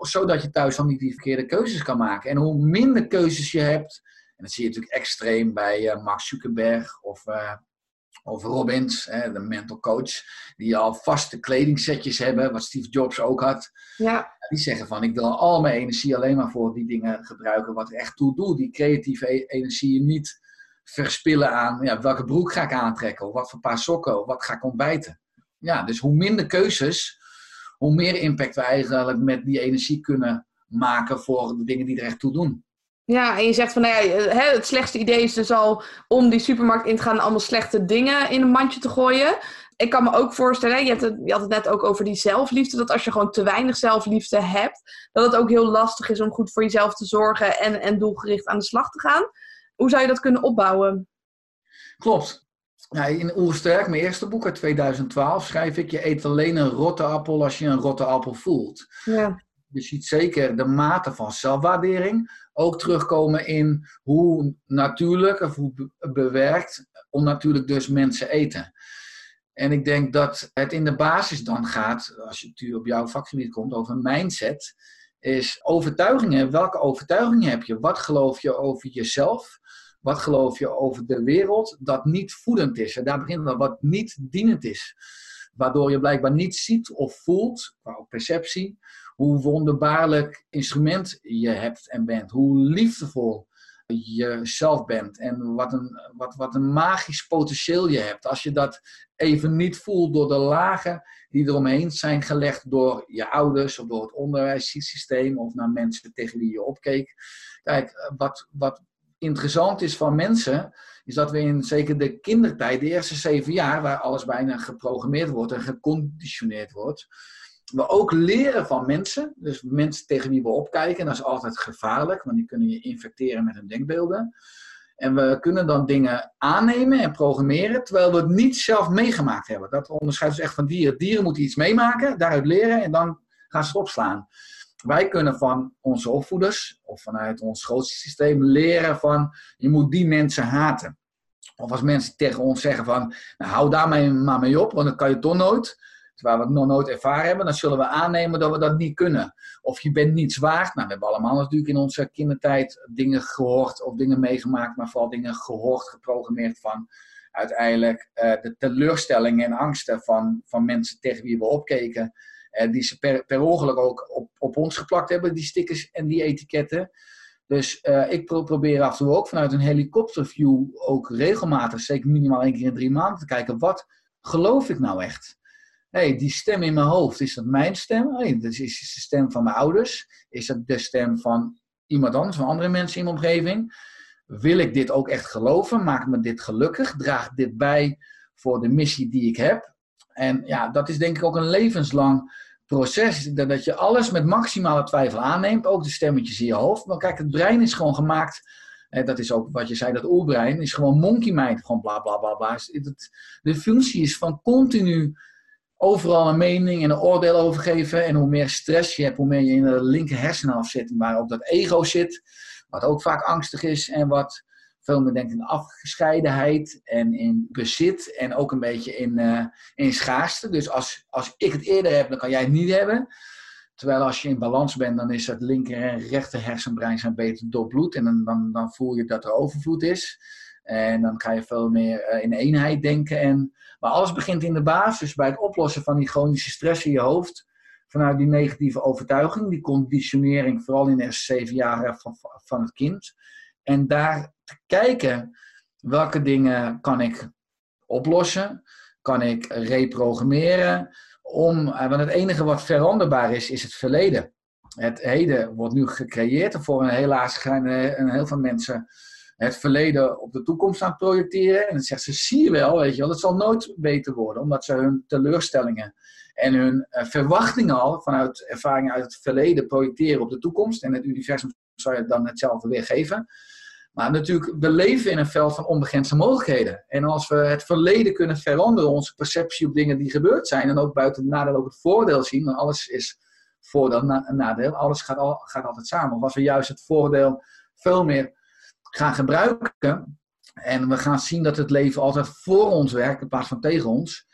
Zodat je thuis dan niet die verkeerde keuzes kan maken. En hoe minder keuzes je hebt, en dat zie je natuurlijk extreem bij uh, Max Zuckerberg of uh, of Robbins, hè, de mental coach, die al vaste kledingsetjes hebben, wat Steve Jobs ook had. Ja. Die zeggen van, ik wil al mijn energie alleen maar voor die dingen gebruiken wat echt toe doet. Die creatieve e-, energie niet verspillen aan, ja, welke broek ga ik aantrekken, of wat voor paar sokken, of wat ga ik ontbijten. Ja, dus hoe minder keuzes, hoe meer impact we eigenlijk met die energie kunnen maken voor de dingen die er echt toe doen. Ja, en je zegt van, nou ja, het slechtste idee is dus al om die supermarkt in te gaan en allemaal slechte dingen in een mandje te gooien. Ik kan me ook voorstellen, je, hebt het, je had het net ook over die zelfliefde, dat als je gewoon te weinig zelfliefde hebt, dat het ook heel lastig is om goed voor jezelf te zorgen en, en doelgericht aan de slag te gaan. Hoe zou je dat kunnen opbouwen? Klopt. In Oersterk, mijn eerste boek uit 2012, schrijf ik: Je eet alleen een rotte appel als je een rotte appel voelt. Ja. Je ziet zeker de mate van zelfwaardering ook terugkomen in hoe natuurlijk of hoe bewerkt onnatuurlijk dus mensen eten. En ik denk dat het in de basis dan gaat, als je op jouw vakgebied komt, over mindset, is overtuigingen. Welke overtuigingen heb je? Wat geloof je over jezelf? Wat geloof je over de wereld dat niet voedend is? En daar begint het wat niet dienend is. Waardoor je blijkbaar niet ziet of voelt, qua perceptie, hoe wonderbaarlijk instrument je hebt en bent. Hoe liefdevol jezelf bent. En wat een, wat, wat een magisch potentieel je hebt. Als je dat even niet voelt door de lagen die eromheen zijn gelegd door je ouders of door het onderwijssysteem of naar mensen tegen wie je opkeek. Kijk, wat, wat interessant is van mensen, is dat we in zeker de kindertijd, de eerste zeven jaar, waar alles bijna geprogrammeerd wordt en geconditioneerd wordt, we ook leren van mensen. Dus mensen tegen wie we opkijken, dat is altijd gevaarlijk, want die kunnen je infecteren met hun denkbeelden. En we kunnen dan dingen aannemen en programmeren, terwijl we het niet zelf meegemaakt hebben. Dat onderscheidt dus echt van dieren. Dieren moeten iets meemaken, daaruit leren en dan gaan ze het opslaan. Wij kunnen van onze opvoeders of vanuit ons schoolsysteem leren van je moet die mensen haten. Of als mensen tegen ons zeggen van nou, hou daar maar mee op, want dat kan je toch nooit. Terwijl we het nog nooit ervaren hebben, dan zullen we aannemen dat we dat niet kunnen. Of je bent niets waard. Nou, we hebben allemaal natuurlijk in onze kindertijd dingen gehoord of dingen meegemaakt, maar vooral dingen gehoord, geprogrammeerd van uiteindelijk uh, de teleurstellingen en angsten van, van mensen tegen wie we opkeken. Uh, die ze per, per ongeluk ook op, op ons geplakt hebben, die stickers en die etiketten. Dus uh, ik probeer af en toe ook vanuit een helikopterview ook regelmatig, zeker minimaal één keer in drie maanden, te kijken wat geloof ik nou echt? Hey, die stem in mijn hoofd, is dat mijn stem? Hey, is de stem van mijn ouders? Is dat de stem van iemand anders, van andere mensen in mijn omgeving? Wil ik dit ook echt geloven? Maakt me dit gelukkig? Draagt dit bij voor de missie die ik heb? En ja, dat is denk ik ook een levenslang proces. Dat je alles met maximale twijfel aanneemt, ook de stemmetjes in je hoofd. Maar kijk, het brein is gewoon gemaakt dat is ook wat je zei, dat oerbrein is gewoon monkey mind. Gewoon bla bla bla bla. De functie is van continu overal een mening en een oordeel over geven. En hoe meer stress je hebt, hoe meer je in de linker hersenhalf zit, waar ook dat ego zit. Wat ook vaak angstig is en wat veel meer denkt in afgescheidenheid en in bezit en ook een beetje in, uh, in schaarste. Dus als, als ik het eerder heb, dan kan jij het niet hebben. Terwijl als je in balans bent, dan is het linker en rechter hersenbrein zijn beter doorbloed. En dan, dan, dan voel je dat er overvloed is. En dan ga je veel meer eh, in eenheid denken. En, maar alles begint in de basis bij het oplossen van die chronische stress in je hoofd. Vanuit die negatieve overtuiging, die conditionering, vooral in de eerste zeven jaar van, van het kind. En daar te kijken welke dingen kan ik oplossen, kan ik reprogrammeren. Om, eh, want het enige wat veranderbaar is, is het verleden. Het heden wordt nu gecreëerd. Voor een helaas een heel veel mensen het verleden op de toekomst aan projecteren. En dan zegt ze, zie je wel, weet je wel, het zal nooit beter worden. Omdat ze hun teleurstellingen en hun uh, verwachtingen al vanuit ervaringen uit het verleden projecteren op de toekomst. En het universum zou je dan hetzelfde weer geven. Maar natuurlijk, we leven in een veld van onbegrensde mogelijkheden. En als we het verleden kunnen veranderen, onze perceptie op dingen die gebeurd zijn, en ook buiten het nadeel ook het voordeel zien, want alles is voordeel en nadeel, alles gaat, al, gaat altijd samen. Of als we juist het voordeel veel meer gaan gebruiken. En we gaan zien dat het leven altijd voor ons werkt in plaats van tegen ons.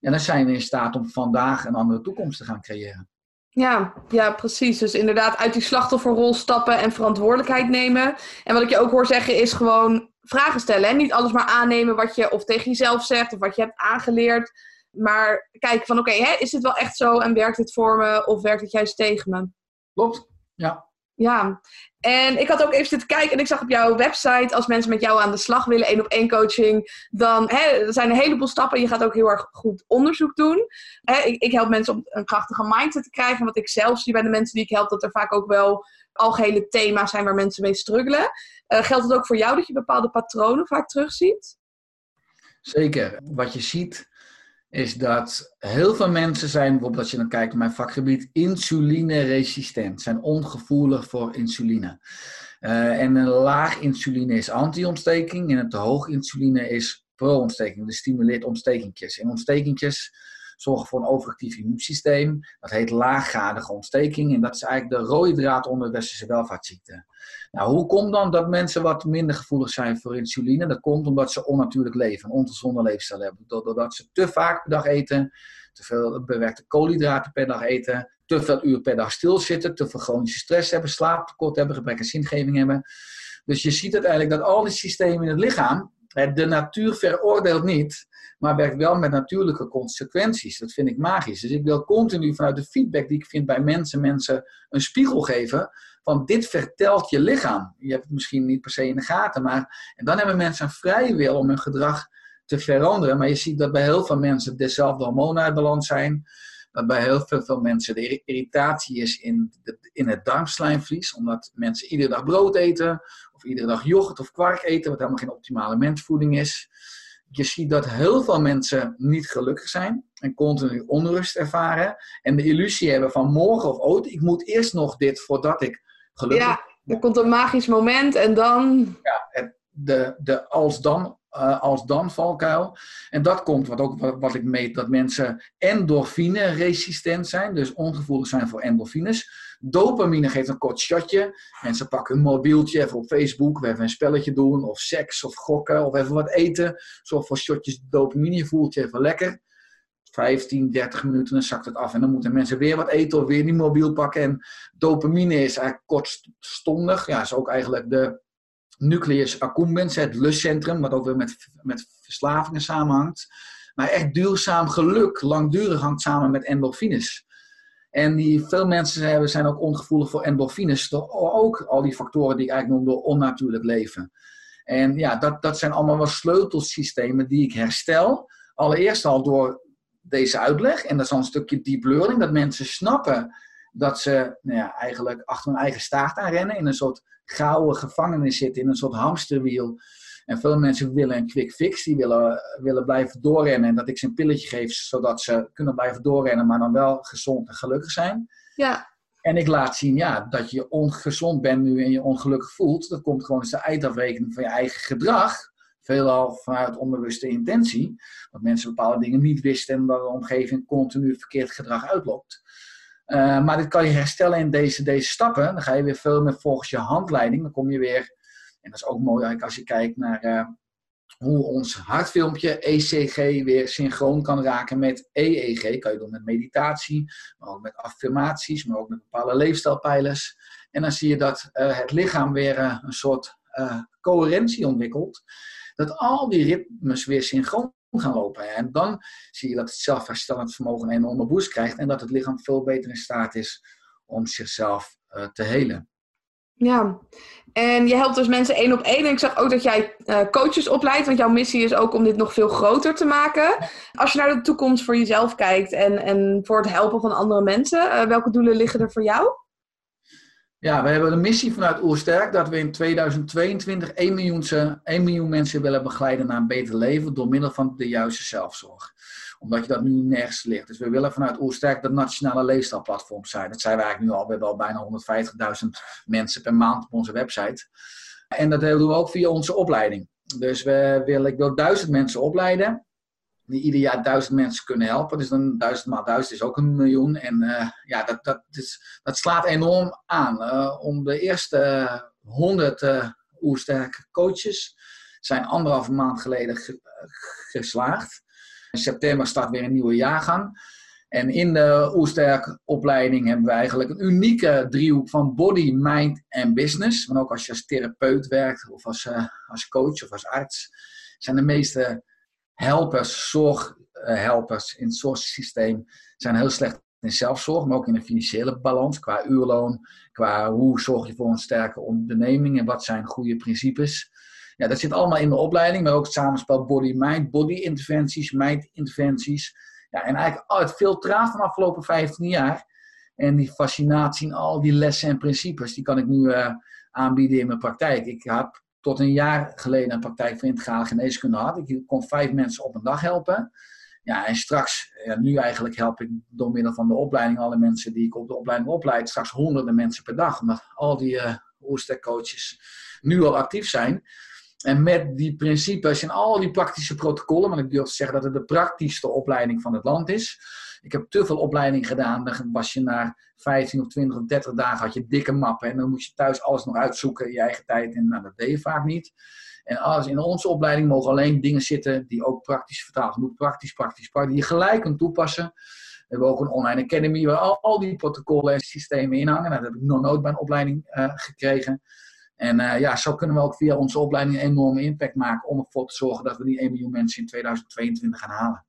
En dan zijn we in staat om vandaag een andere toekomst te gaan creëren. Ja, ja, precies. Dus inderdaad uit die slachtofferrol stappen en verantwoordelijkheid nemen. En wat ik je ook hoor zeggen is gewoon vragen stellen. Hè? Niet alles maar aannemen wat je of tegen jezelf zegt of wat je hebt aangeleerd. Maar kijken van oké, is dit wel echt zo en werkt dit voor me of werkt het juist tegen me? Klopt, ja. Ja, en ik had ook even zitten kijken en ik zag op jouw website, als mensen met jou aan de slag willen, één op één coaching, dan hè, er zijn een heleboel stappen. Je gaat ook heel erg goed onderzoek doen. Hè, ik, ik, help mensen om een krachtige mindset te krijgen. Wat ik zelf zie bij de mensen die ik help, dat er vaak ook wel algehele thema's zijn waar mensen mee struggelen. Uh, geldt het ook voor jou dat je bepaalde patronen vaak terugziet? Zeker. Wat je ziet is dat heel veel mensen zijn, bijvoorbeeld als je dan kijkt naar mijn vakgebied, insulineresistent, zijn ongevoelig voor insuline. Uh, en een laag insuline is anti-ontsteking en een te hoog insuline is pro-ontsteking. Dus stimuleert ontstekingjes. En ontstekingjes zorgen voor een overactief immuunsysteem. Dat heet laaggradige ontsteking. En dat is eigenlijk de rode draad onder westerse welvaartsziekten. Nou, hoe komt dan dat mensen wat minder gevoelig zijn voor insuline? Dat komt omdat ze onnatuurlijk leven, een ongezonde leefstijl hebben. Doordat ze te vaak per dag eten, te veel bewerkte koolhydraten per dag eten, te veel uur per dag stilzitten, te veel chronische stress hebben, slaaptekort hebben, gebrek aan zingeving hebben. Dus je ziet uiteindelijk dat al die systemen in het lichaam, de natuur veroordeelt niet, maar werkt wel met natuurlijke consequenties. Dat vind ik magisch. Dus ik wil continu vanuit de feedback die ik vind bij mensen, mensen een spiegel geven van dit vertelt je lichaam. Je hebt het misschien niet per se in de gaten, maar en dan hebben mensen een vrije wil om hun gedrag te veranderen. Maar je ziet dat bij heel veel mensen dezelfde hormonen uit balans zijn. Bij heel veel, veel mensen de irritatie is in, de, in het darmslijmvlies. Omdat mensen iedere dag brood eten. Of iedere dag yoghurt of kwark eten. Wat helemaal geen optimale mensvoeding is. Je ziet dat heel veel mensen niet gelukkig zijn. En continu onrust ervaren. En de illusie hebben van morgen of ooit. Ik moet eerst nog dit voordat ik gelukkig Ja, er komt een magisch moment en dan... Ja, de, de als-dan uh, als dan valkuil. En dat komt wat ook wat, ik meet, dat mensen endorfine-resistent zijn, dus ongevoelig zijn voor endorfines. Dopamine geeft een kort shotje. Mensen pakken een mobieltje even op Facebook, we even een spelletje doen, of seks, of gokken, of even wat eten. Zorg voor shotjes dopamine, je voelt je even lekker. 15, 30 minuten, dan zakt het af. En dan moeten mensen weer wat eten of weer die mobiel pakken. En dopamine is eigenlijk kortstondig. Ja, is ook eigenlijk de nucleus accumbens, het lustcentrum, wat ook weer met, met verslavingen samenhangt. Maar echt duurzaam geluk, langdurig hangt samen met endorfines. En die, veel mensen hebben, zijn ook ongevoelig voor endorfines. Door ook al die factoren die ik eigenlijk noem door onnatuurlijk leven. En ja, dat, dat zijn allemaal wel sleutelsystemen die ik herstel. Allereerst al door deze uitleg. En dat is al een stukje deep learning. Dat mensen snappen dat ze nou ja, eigenlijk achter hun eigen staart aan rennen. In een soort gouden gevangenis zitten, in een soort hamsterwiel. En veel mensen willen een quick fix. Die willen, willen blijven doorrennen. En dat ik ze een pilletje geef, zodat ze kunnen blijven doorrennen. Maar dan wel gezond en gelukkig zijn. Ja. En ik laat zien ja, dat je ongezond bent nu en je ongelukkig voelt. Dat komt gewoon eens de eindafrekening van je eigen gedrag veelal vanuit onbewuste intentie. Dat mensen bepaalde dingen niet wisten en dat de omgeving continu verkeerd gedrag uitloopt. Uh, maar dit kan je herstellen in deze, deze stappen. Dan ga je weer veel meer volgens je handleiding. Dan kom je weer, en dat is ook mooi als je kijkt naar uh, hoe ons hartfilmpje ECG weer synchroon kan raken met EEG. Kan je doen met meditatie, maar ook met affirmaties, maar ook met bepaalde leefstijlpijlers. En dan zie je dat uh, het lichaam weer een soort coherentie ontwikkelt dat al die ritmes weer synchroon gaan lopen. En dan zie je dat het zelfherstellend vermogen een enorme boost krijgt en dat het lichaam veel beter in staat is om zichzelf uh, te helen. Ja, en je helpt dus mensen één op één. En ik zag ook dat jij uh, coaches opleidt, want jouw missie is ook om dit nog veel groter te maken. Als je naar de toekomst voor jezelf kijkt en, en voor het helpen van andere mensen, uh, welke doelen liggen er voor jou? Ja, we hebben de missie vanuit Oersterk dat we in 2022 1 miljoen, 1 miljoen mensen willen begeleiden naar een beter leven door middel van de juiste zelfzorg. Omdat je dat nu nergens ligt. Dus we willen vanuit Oersterk dat nationale leefstijlplatform zijn. Dat zijn we eigenlijk nu al. We hebben al bijna 150.000 mensen per maand op onze website. En dat doen we ook via onze opleiding. Dus we willen, ik wil duizend mensen opleiden die ieder jaar duizend mensen kunnen helpen. Dus dan duizend maal duizend is ook een miljoen. En uh, ja, dat, dat, is, dat slaat enorm aan. Uh, om de eerste honderd uh, oersterke coaches zijn anderhalve maand geleden ge geslaagd. In september start weer een nieuwe jaargang. En in de Oersterk opleiding hebben we eigenlijk een unieke driehoek van body, mind en business. Maar ook als je als therapeut werkt of als, als coach of als arts, zijn de meeste helpers, zorghelpers in het zorgsysteem zijn heel slecht in zelfzorg, maar ook in de financiële balans, qua uurloon, qua hoe zorg je voor een sterke onderneming en wat zijn goede principes. Ja, dat zit allemaal in de opleiding, maar ook het samenspel body-mind, body-interventies, mind-interventies. Ja, en eigenlijk het filtraat van de afgelopen 15 jaar en die fascinatie in al die lessen en principes, die kan ik nu uh, aanbieden in mijn praktijk. Ik heb tot een jaar geleden een praktijk voor integrale geneeskunde had. Ik kon vijf mensen op een dag helpen. Ja, en straks, ja, nu eigenlijk help ik door middel van de opleiding alle mensen die ik op de opleiding opleid, straks honderden mensen per dag. Omdat al die uh, coaches nu al actief zijn. En met die principes en al die praktische protocollen, want ik durf te zeggen dat het de praktischste opleiding van het land is. Ik heb te veel opleiding gedaan. Dan was je na 15 of 20 of 30 dagen had je dikke mappen. En dan moest je thuis alles nog uitzoeken in je eigen tijd. En nou, dat deed je vaak niet. En alles, in onze opleiding mogen alleen dingen zitten die ook praktisch vertaald moeten. Praktisch, praktisch, praktisch. Die je gelijk kunt toepassen. We hebben ook een online academy waar al, al die protocollen en systemen in hangen. Nou, dat heb ik nog nooit bij een opleiding uh, gekregen. En uh, ja, zo kunnen we ook via onze opleiding een enorme impact maken om ervoor te zorgen dat we die 1 miljoen mensen in 2022 gaan halen.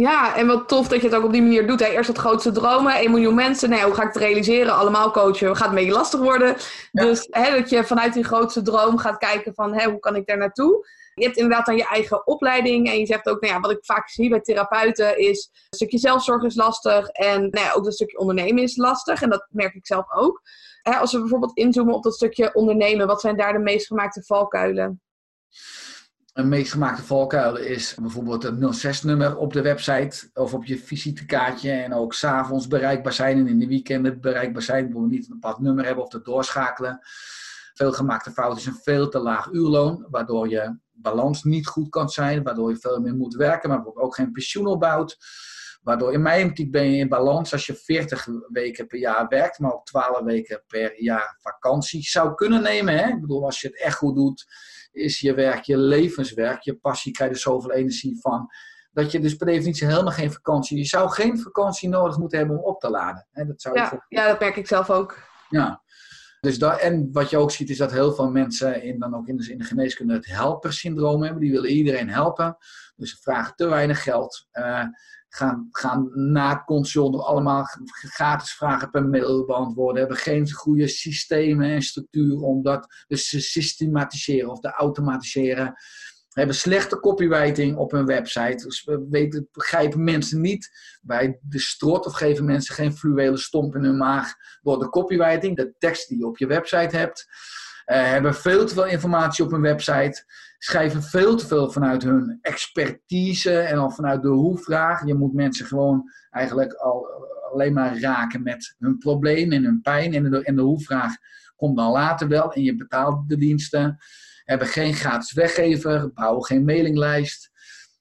Ja, en wat tof dat je het ook op die manier doet. Hè? Eerst het grootste dromen, 1 miljoen mensen. Nou ja, hoe ga ik het realiseren? Allemaal coachen, gaat een beetje lastig worden. Dus hè, dat je vanuit die grootste droom gaat kijken van hè, hoe kan ik daar naartoe? Je hebt inderdaad dan je eigen opleiding. En je zegt ook, nou ja, wat ik vaak zie bij therapeuten is... een stukje zelfzorg is lastig. En nou ja, ook een stukje ondernemen is lastig. En dat merk ik zelf ook. Hè, als we bijvoorbeeld inzoomen op dat stukje ondernemen... wat zijn daar de meest gemaakte valkuilen? Een meest gemaakte valkuil is bijvoorbeeld het 06-nummer op de website of op je visitekaartje. En ook s'avonds bereikbaar zijn en in de weekenden bereikbaar zijn. Bijvoorbeeld niet een bepaald nummer hebben of te doorschakelen. Veel gemaakte fout is een veel te laag uurloon, waardoor je balans niet goed kan zijn, waardoor je veel meer moet werken, maar ook geen pensioen opbouwt. Waardoor in mijn optiek ben je in balans als je 40 weken per jaar werkt, maar ook 12 weken per jaar vakantie zou kunnen nemen. Hè? Ik bedoel, als je het echt goed doet, is je werk je levenswerk. Je passie krijg je er zoveel energie van. Dat je dus per definitie helemaal geen vakantie. Je zou geen vakantie nodig moeten hebben om op te laden. Hè? Dat zou ja, ja, dat merk ik zelf ook. Ja. Dus dat, en wat je ook ziet is dat heel veel mensen in, dan ook in de, in de geneeskunde het helpersyndroom hebben. Die willen iedereen helpen. Dus ze vragen te weinig geld. Uh, gaan, gaan na consult allemaal gratis vragen per mail beantwoorden. Hebben geen goede systemen en structuren om dat dus te systematiseren of te automatiseren. Hebben slechte copywriting op hun website. Dus weten, begrijpen mensen niet bij de strot of geven mensen geen fluwelen stomp in hun maag door de copywriting, de tekst die je op je website hebt. Uh, hebben veel te veel informatie op hun website schrijven veel te veel vanuit hun expertise en al vanuit de hoe-vraag. Je moet mensen gewoon eigenlijk al, alleen maar raken met hun probleem en hun pijn. En de, en de hoe-vraag komt dan later wel en je betaalt de diensten. Hebben geen gratis weggever, bouwen geen mailinglijst.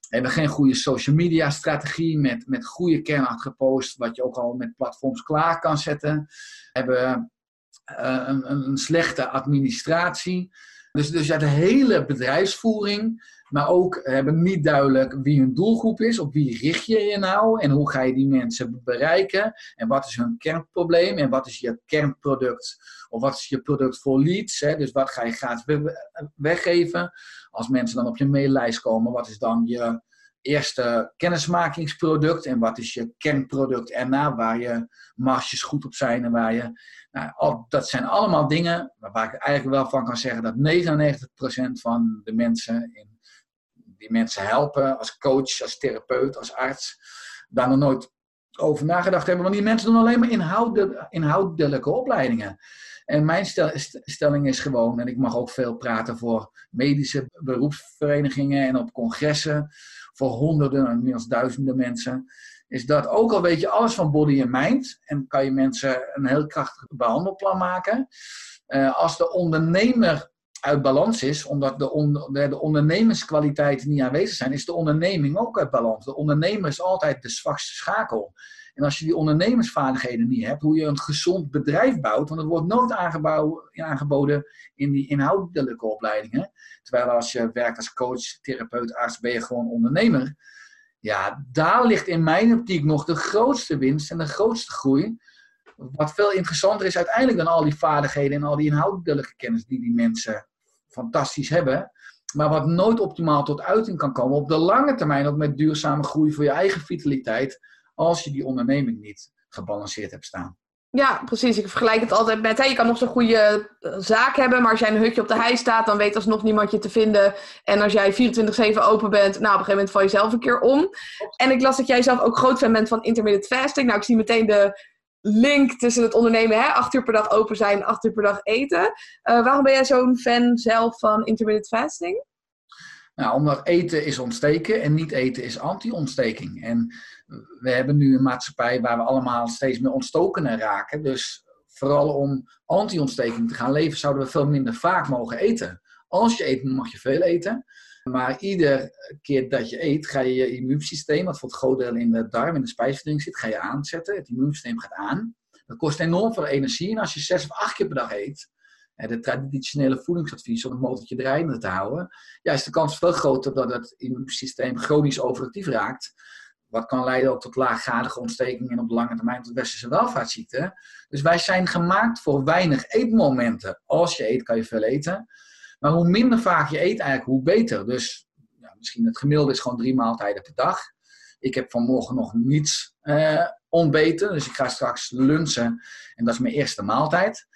Hebben geen goede social media strategie met, met goede kernachtige posts, wat je ook al met platforms klaar kan zetten. Hebben uh, een, een slechte administratie. Dus, dus ja, de hele bedrijfsvoering, maar ook hebben niet duidelijk wie hun doelgroep is, op wie richt je je nou en hoe ga je die mensen bereiken en wat is hun kernprobleem en wat is je kernproduct of wat is je product voor leads. Hè? Dus wat ga je gratis weggeven als mensen dan op je maillijst komen, wat is dan je eerste kennismakingsproduct en wat is je kernproduct erna, waar je marges goed op zijn en waar je. Nou, dat zijn allemaal dingen waar ik eigenlijk wel van kan zeggen dat 99% van de mensen in, die mensen helpen als coach, als therapeut, als arts, daar nog nooit over nagedacht hebben. Want die mensen doen alleen maar inhoudelijke opleidingen. En mijn stelling is gewoon, en ik mag ook veel praten voor medische beroepsverenigingen en op congressen voor honderden en inmiddels duizenden mensen, is dat ook al weet je alles van body en mind en kan je mensen een heel krachtig behandelplan maken. Uh, als de ondernemer uit balans is, omdat de, on, de, ondernemerskwaliteiten niet aanwezig zijn, is de onderneming ook uit balans. De ondernemer is altijd de zwakste schakel. En als je die ondernemersvaardigheden niet hebt, hoe je een gezond bedrijf bouwt, want het wordt nooit aangeboden in die inhoudelijke opleidingen. Terwijl als je werkt als coach, therapeut, arts, ben je gewoon ondernemer. Ja, daar ligt in mijn optiek nog de grootste winst en de grootste groei. Wat veel interessanter is uiteindelijk dan al die vaardigheden en al die inhoudelijke kennis die die mensen fantastisch hebben. Maar wat nooit optimaal tot uiting kan komen op de lange termijn, ook met duurzame groei voor je eigen vitaliteit, als je die onderneming niet gebalanceerd hebt staan. Ja, precies. Ik vergelijk het altijd met, hè, je kan nog zo'n goede eh, zaak hebben, maar als jij een hutje op de hei staat, dan weet alsnog niemand je te vinden. En als jij 24-7 open bent, nou, op een gegeven moment val je zelf een keer om. En ik las dat jij zelf ook groot fan bent van intermittent fasting. Nou, ik zie meteen de link tussen het ondernemen, hè, acht uur per dag open zijn, acht uur per dag eten. Uh, waarom ben jij zo'n fan zelf van intermittent fasting? Nou, omdat eten is ontsteken en niet eten is anti-ontsteking. En we hebben nu een maatschappij waar we allemaal steeds meer ontstokener raken. Dus vooral om anti-ontsteking te gaan leven, zouden we veel minder vaak mogen eten. Als je eet, mag je veel eten. Maar iedere keer dat je eet, ga je je immuunsysteem, wat voor het groot deel in de darm, in de spijsvertering zit, ga je aanzetten. Het immuunsysteem gaat aan. Dat kost enorm veel energie. En als je zes of acht keer per dag eet, de traditionele voedingsadvies om het motortje draaiende te houden, ja, is de kans veel groter dat het immuunsysteem chronisch overactief raakt. Wat kan leiden ook tot laaggradige ontstekingen en op de lange termijn tot westerse welvaartsziekten. Dus wij zijn gemaakt voor weinig eetmomenten. Als je eet, kan je veel eten. Maar hoe minder vaak je eet, eigenlijk hoe beter. Dus ja, misschien het gemiddelde is gewoon drie maaltijden per dag. Ik heb vanmorgen nog niets eh, ontbeten, dus ik ga straks lunchen en dat is mijn eerste maaltijd.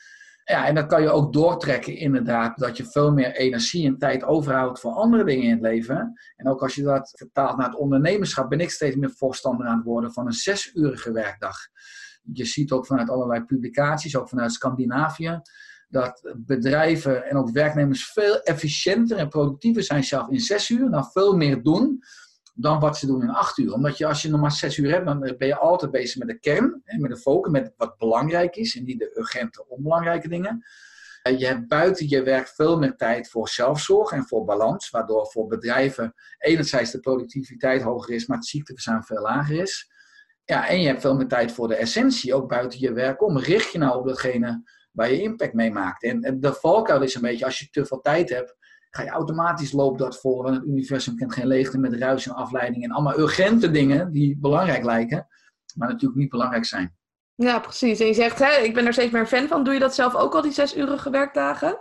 Ja, en dan kan je ook doortrekken inderdaad dat je veel meer energie en tijd overhoudt voor andere dingen in het leven. En ook als je dat vertaalt naar het ondernemerschap, ben ik steeds meer voorstander aan het worden van een zesurige werkdag. Je ziet ook vanuit allerlei publicaties, ook vanuit Scandinavië, dat bedrijven en ook werknemers veel efficiënter en productiever zijn zelf in zes uur, dan veel meer doen dan wat ze doen in acht uur. Omdat je als je nog maar zes uur hebt, dan ben je altijd bezig met de kern, met de focus, met wat belangrijk is en niet de urgente, onbelangrijke dingen. Je hebt buiten je werk veel meer tijd voor zelfzorg en voor balans, waardoor voor bedrijven enerzijds de productiviteit hoger is, maar het ziekteverzuim veel lager is. Ja, en je hebt veel meer tijd voor de essentie, ook buiten je werk om. Richt je nou op datgene waar je impact mee maakt. En de valkuil is een beetje, als je te veel tijd hebt, ga je automatisch loopt dat vol. Want het universum kent geen leegte met ruis en afleiding en allemaal urgente dingen die belangrijk lijken, maar natuurlijk niet belangrijk zijn. Ja, precies. En je zegt, hè, ik ben er steeds meer fan van. Doe je dat zelf ook al, die zes-urige werkdagen?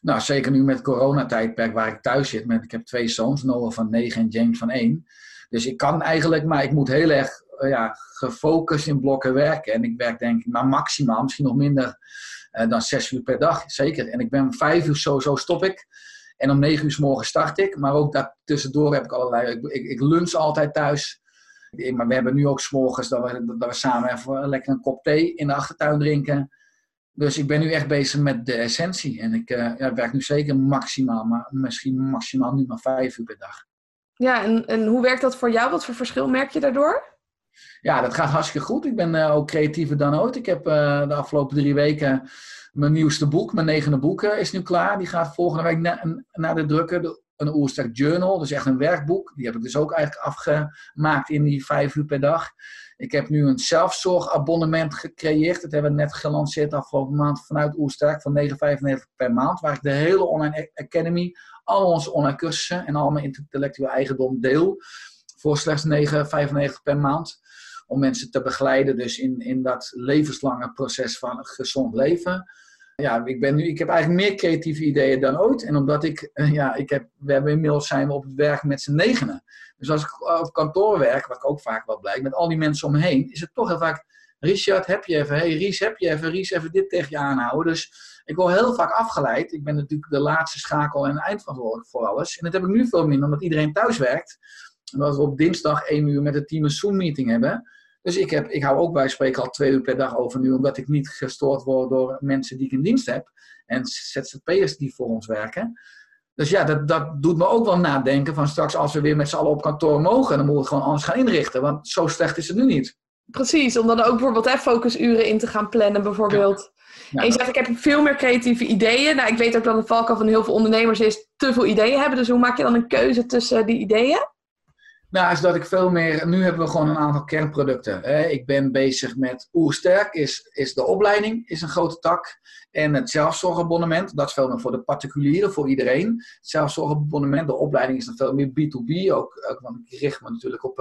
Nou, zeker nu met coronatijdperk waar ik thuis zit. Met, ik heb twee zoons, Noah van 9 en James van 1. Dus ik kan eigenlijk, maar ik moet heel erg uh, ja, gefocust in blokken werken. En ik werk denk ik maar maximaal, misschien nog minder uh, dan zes uur per dag. Zeker. En ik ben vijf uur sowieso stop ik. En om negen uur s morgen start ik. Maar ook daartussendoor heb ik allerlei... Ik, ik, ik lunch altijd thuis. Maar we hebben nu ook s'morgens dat we, dat we samen even lekker een kop thee in de achtertuin drinken. Dus ik ben nu echt bezig met de essentie. En ik uh, ja, werk nu zeker maximaal, maar misschien maximaal nu maar vijf uur per dag. Ja, en, en hoe werkt dat voor jou? Wat voor verschil merk je daardoor? Ja, dat gaat hartstikke goed. Ik ben uh, ook creatiever dan ooit. Ik heb uh, de afgelopen drie weken mijn nieuwste boek, mijn negende boek, is nu klaar. Die gaat volgende week na, naar de drukker. Een Oersterk Journal, dus echt een werkboek. Die heb ik dus ook eigenlijk afgemaakt in die vijf uur per dag. Ik heb nu een zelfzorgabonnement gecreëerd. Dat hebben we net gelanceerd afgelopen maand vanuit Oersterk van 9,95 per maand. Waar ik de hele Online Academy, al onze online cursussen en al mijn intellectuele eigendom deel. Voor slechts 9,95 per maand. Om mensen te begeleiden dus in, in dat levenslange proces van een gezond leven ja, ik, ben nu, ik heb eigenlijk meer creatieve ideeën dan ooit. En omdat ik, ja, ik heb, we hebben inmiddels zijn we op het werk met z'n negenen. Dus als ik op kantoor werk, wat ik ook vaak wel blijkt, met al die mensen om me heen, is het toch heel vaak, Richard, heb je even, hey Ries, heb je even, Ries, even dit tegen je aanhouden. Dus ik word heel vaak afgeleid. Ik ben natuurlijk de laatste schakel en eindverantwoordelijk voor alles. En dat heb ik nu veel minder, omdat iedereen thuis werkt. Omdat we op dinsdag één uur met het team een Zoom-meeting hebben. Dus ik, heb, ik hou ook bij spreken al twee uur per dag over nu, omdat ik niet gestoord word door mensen die ik in dienst heb. En ZZP'ers die voor ons werken. Dus ja, dat, dat doet me ook wel nadenken van straks als we weer met z'n allen op kantoor mogen, dan moeten we gewoon anders gaan inrichten. Want zo slecht is het nu niet. Precies, om dan ook bijvoorbeeld hè, focusuren in te gaan plannen bijvoorbeeld. Ja. en je zegt, ik heb veel meer creatieve ideeën. Nou, ik weet ook dat de valkuil van heel veel ondernemers is te veel ideeën hebben. Dus hoe maak je dan een keuze tussen die ideeën? Nou, is dat ik veel meer. Nu hebben we gewoon een aantal kernproducten. Ik ben bezig met Oersterk, is, is de opleiding, is een grote tak. En het zelfzorgabonnement, dat is veel meer voor de particulieren, voor iedereen. Het zelfzorgabonnement, de opleiding is dan veel meer B2B. Ook, ook want ik richt me natuurlijk op,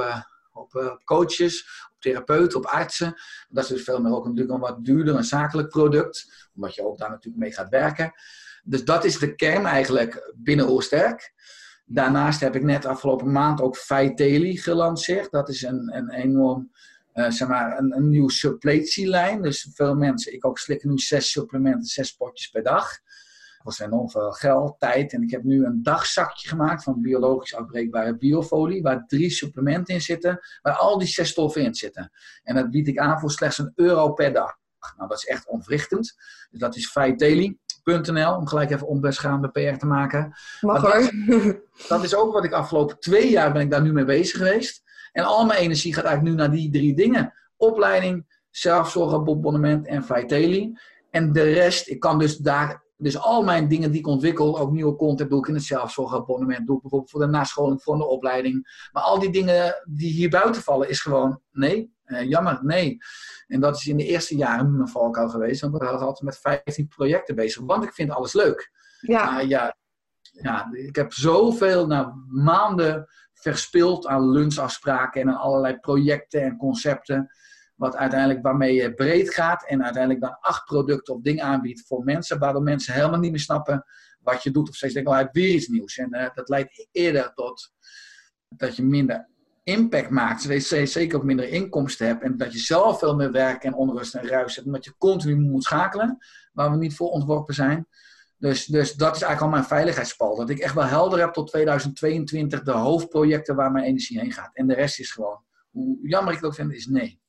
op, uh, op, coaches, op therapeuten, op artsen. Dat is dus veel meer ook natuurlijk een wat duurder, een zakelijk product. Omdat je ook daar natuurlijk mee gaat werken. Dus dat is de kern eigenlijk binnen Oersterk. Daarnaast heb ik net afgelopen maand ook Vitaly gelanceerd. Dat is een, een enorm, uh, zeg maar, een, een nieuw suppletielijn. Dus veel mensen, ik ook slik nu zes supplementen, zes potjes per dag. Dat is enorm veel geld, tijd. En ik heb nu een dagzakje gemaakt van biologisch afbreekbare biofolie, waar drie supplementen in zitten, waar al die zes stoffen in zitten. En dat bied ik aan voor slechts een euro per dag. Nou, dat is echt ontwrichtend. Dus dat is Vitaly om gelijk even onbeschaamde PR te maken. Mag hoor. Dat, is ook wat ik afgelopen twee jaar ben ik daar nu mee bezig geweest. En al mijn energie gaat eigenlijk nu naar die drie dingen. Opleiding, zelfzorgabonnement en Vitaly. En de rest, ik kan dus daar Dus al mijn dingen die ik ontwikkel, ook nieuwe content doe ik in het zelfzorgabonnement, doe ik bijvoorbeeld voor de nascholing, voor een opleiding. Maar al die dingen die hier buiten vallen, is gewoon nee, uh, jammer, nee. En dat is in de eerste jaren mijn valkuil geweest, want we hadden altijd met 15 projecten bezig, want ik vind alles leuk. Ja. Uh, ja, ja, ik heb zoveel nou, maanden verspild aan lunchafspraken en aan allerlei projecten en concepten. Wat uiteindelijk waarmee je breed gaat en uiteindelijk dan acht producten of dingen aanbiedt voor mensen, waardoor mensen helemaal niet meer snappen wat je doet. Of steeds denken, oh, weer iets nieuws. En uh, dat leidt eerder tot dat je minder impact maakt. Zeker ook minder inkomsten hebt. En dat je zelf veel meer werk en onrust en ruis hebt. Omdat je continu moet schakelen, waar we niet voor ontworpen zijn. Dus, dus dat is eigenlijk al mijn veiligheidspal. Dat ik echt wel helder heb tot 2022 de hoofdprojecten waar mijn energie heen gaat. En de rest is gewoon, hoe jammer ik het ook vind, is nee.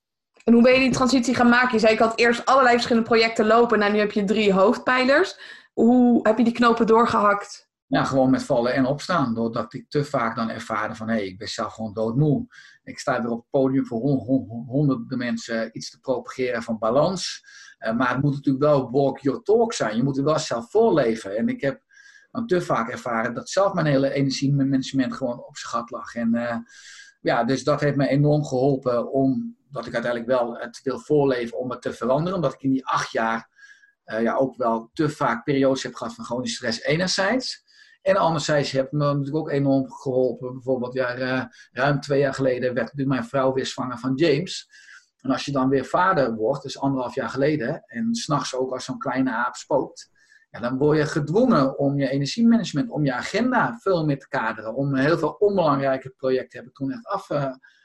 En hoe ben je die transitie gaan maken? Je zei, ik had eerst allerlei verschillende projecten lopen. Nou, nu heb je drie hoofdpijlers. Hoe heb je die knopen doorgehakt? Ja, gewoon met vallen en opstaan. Doordat ik te vaak dan ervaarde van, hé, hey, ik ben zelf gewoon doodmoe. Ik sta weer op het podium voor honderden mensen iets te propageren van balans. Uh, maar het moet natuurlijk wel walk your talk zijn. Je moet er wel zelf voorleven. En ik heb dan te vaak ervaren dat zelf mijn hele energie, mijn management gewoon op zijn lag. En uh, ja, dus dat heeft me enorm geholpen om dat ik uiteindelijk wel het wil voorleven om het te veranderen. Omdat ik in die acht jaar uh, ja, ook wel te vaak periodes heb gehad van chronische stress enerzijds. En anderzijds heeft me natuurlijk ook enorm geholpen. Bijvoorbeeld ja, uh, ruim twee jaar geleden werd mijn vrouw weer zwanger van James. En als je dan weer vader wordt, dus anderhalf jaar geleden, en s'nachts ook als zo'n kleine aap spookt, dan word je gedwongen om je energiemanagement, om je agenda veel meer te kaderen. Om heel veel onbelangrijke projecten heb ik toen echt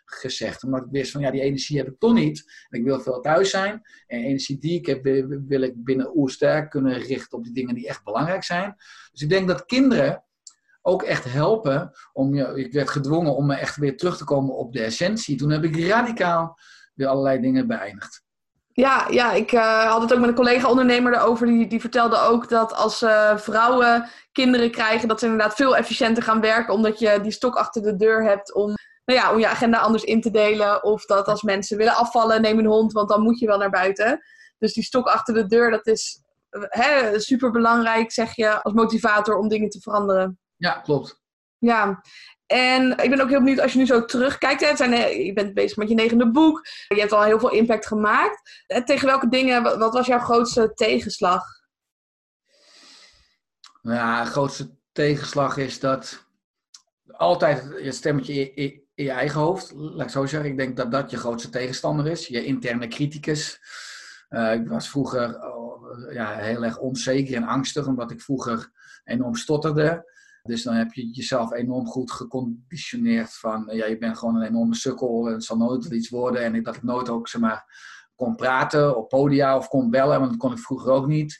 afgezegd. Omdat ik wist van ja, die energie heb ik toch niet. En ik wil veel thuis zijn. En energie die ik heb, wil ik binnen oersterk kunnen richten op die dingen die echt belangrijk zijn. Dus ik denk dat kinderen ook echt helpen om je. Ik werd gedwongen om me echt weer terug te komen op de essentie. Toen heb ik radicaal weer allerlei dingen beëindigd. Ja, ja ik uh, had het ook met een collega-ondernemer erover. Die, die vertelde ook dat als uh, vrouwen kinderen krijgen, dat ze inderdaad veel efficiënter gaan werken. Omdat je die stok achter de deur hebt om, nou ja, om je agenda anders in te delen. Of dat als mensen willen afvallen, neem een hond, want dan moet je wel naar buiten. Dus die stok achter de deur, dat is hè, super belangrijk, zeg je, als motivator om dingen te veranderen. Ja, klopt. Ja, en ik ben ook heel benieuwd als je nu zo terugkijkt. Hè, zijn, je bent bezig met je negende boek. Je hebt al heel veel impact gemaakt. Eh, tegen welke dingen, wat was jouw grootste tegenslag? Ja, de grootste tegenslag is dat altijd je stemmetje in, je eigen hoofd, laat ik zo zeggen. Ik denk dat dat je grootste tegenstander is. Je interne criticus. Uh, ik was vroeger oh, ja, heel erg onzeker en angstig, omdat ik vroeger enorm stotterde. Dus dan heb je jezelf enorm goed geconditioneerd van, ja, je bent gewoon een enorme sukkel en het zal nooit iets worden. En ik nooit ook, zeg maar, kon praten op podia of kon bellen, want dat kon ik vroeger ook niet.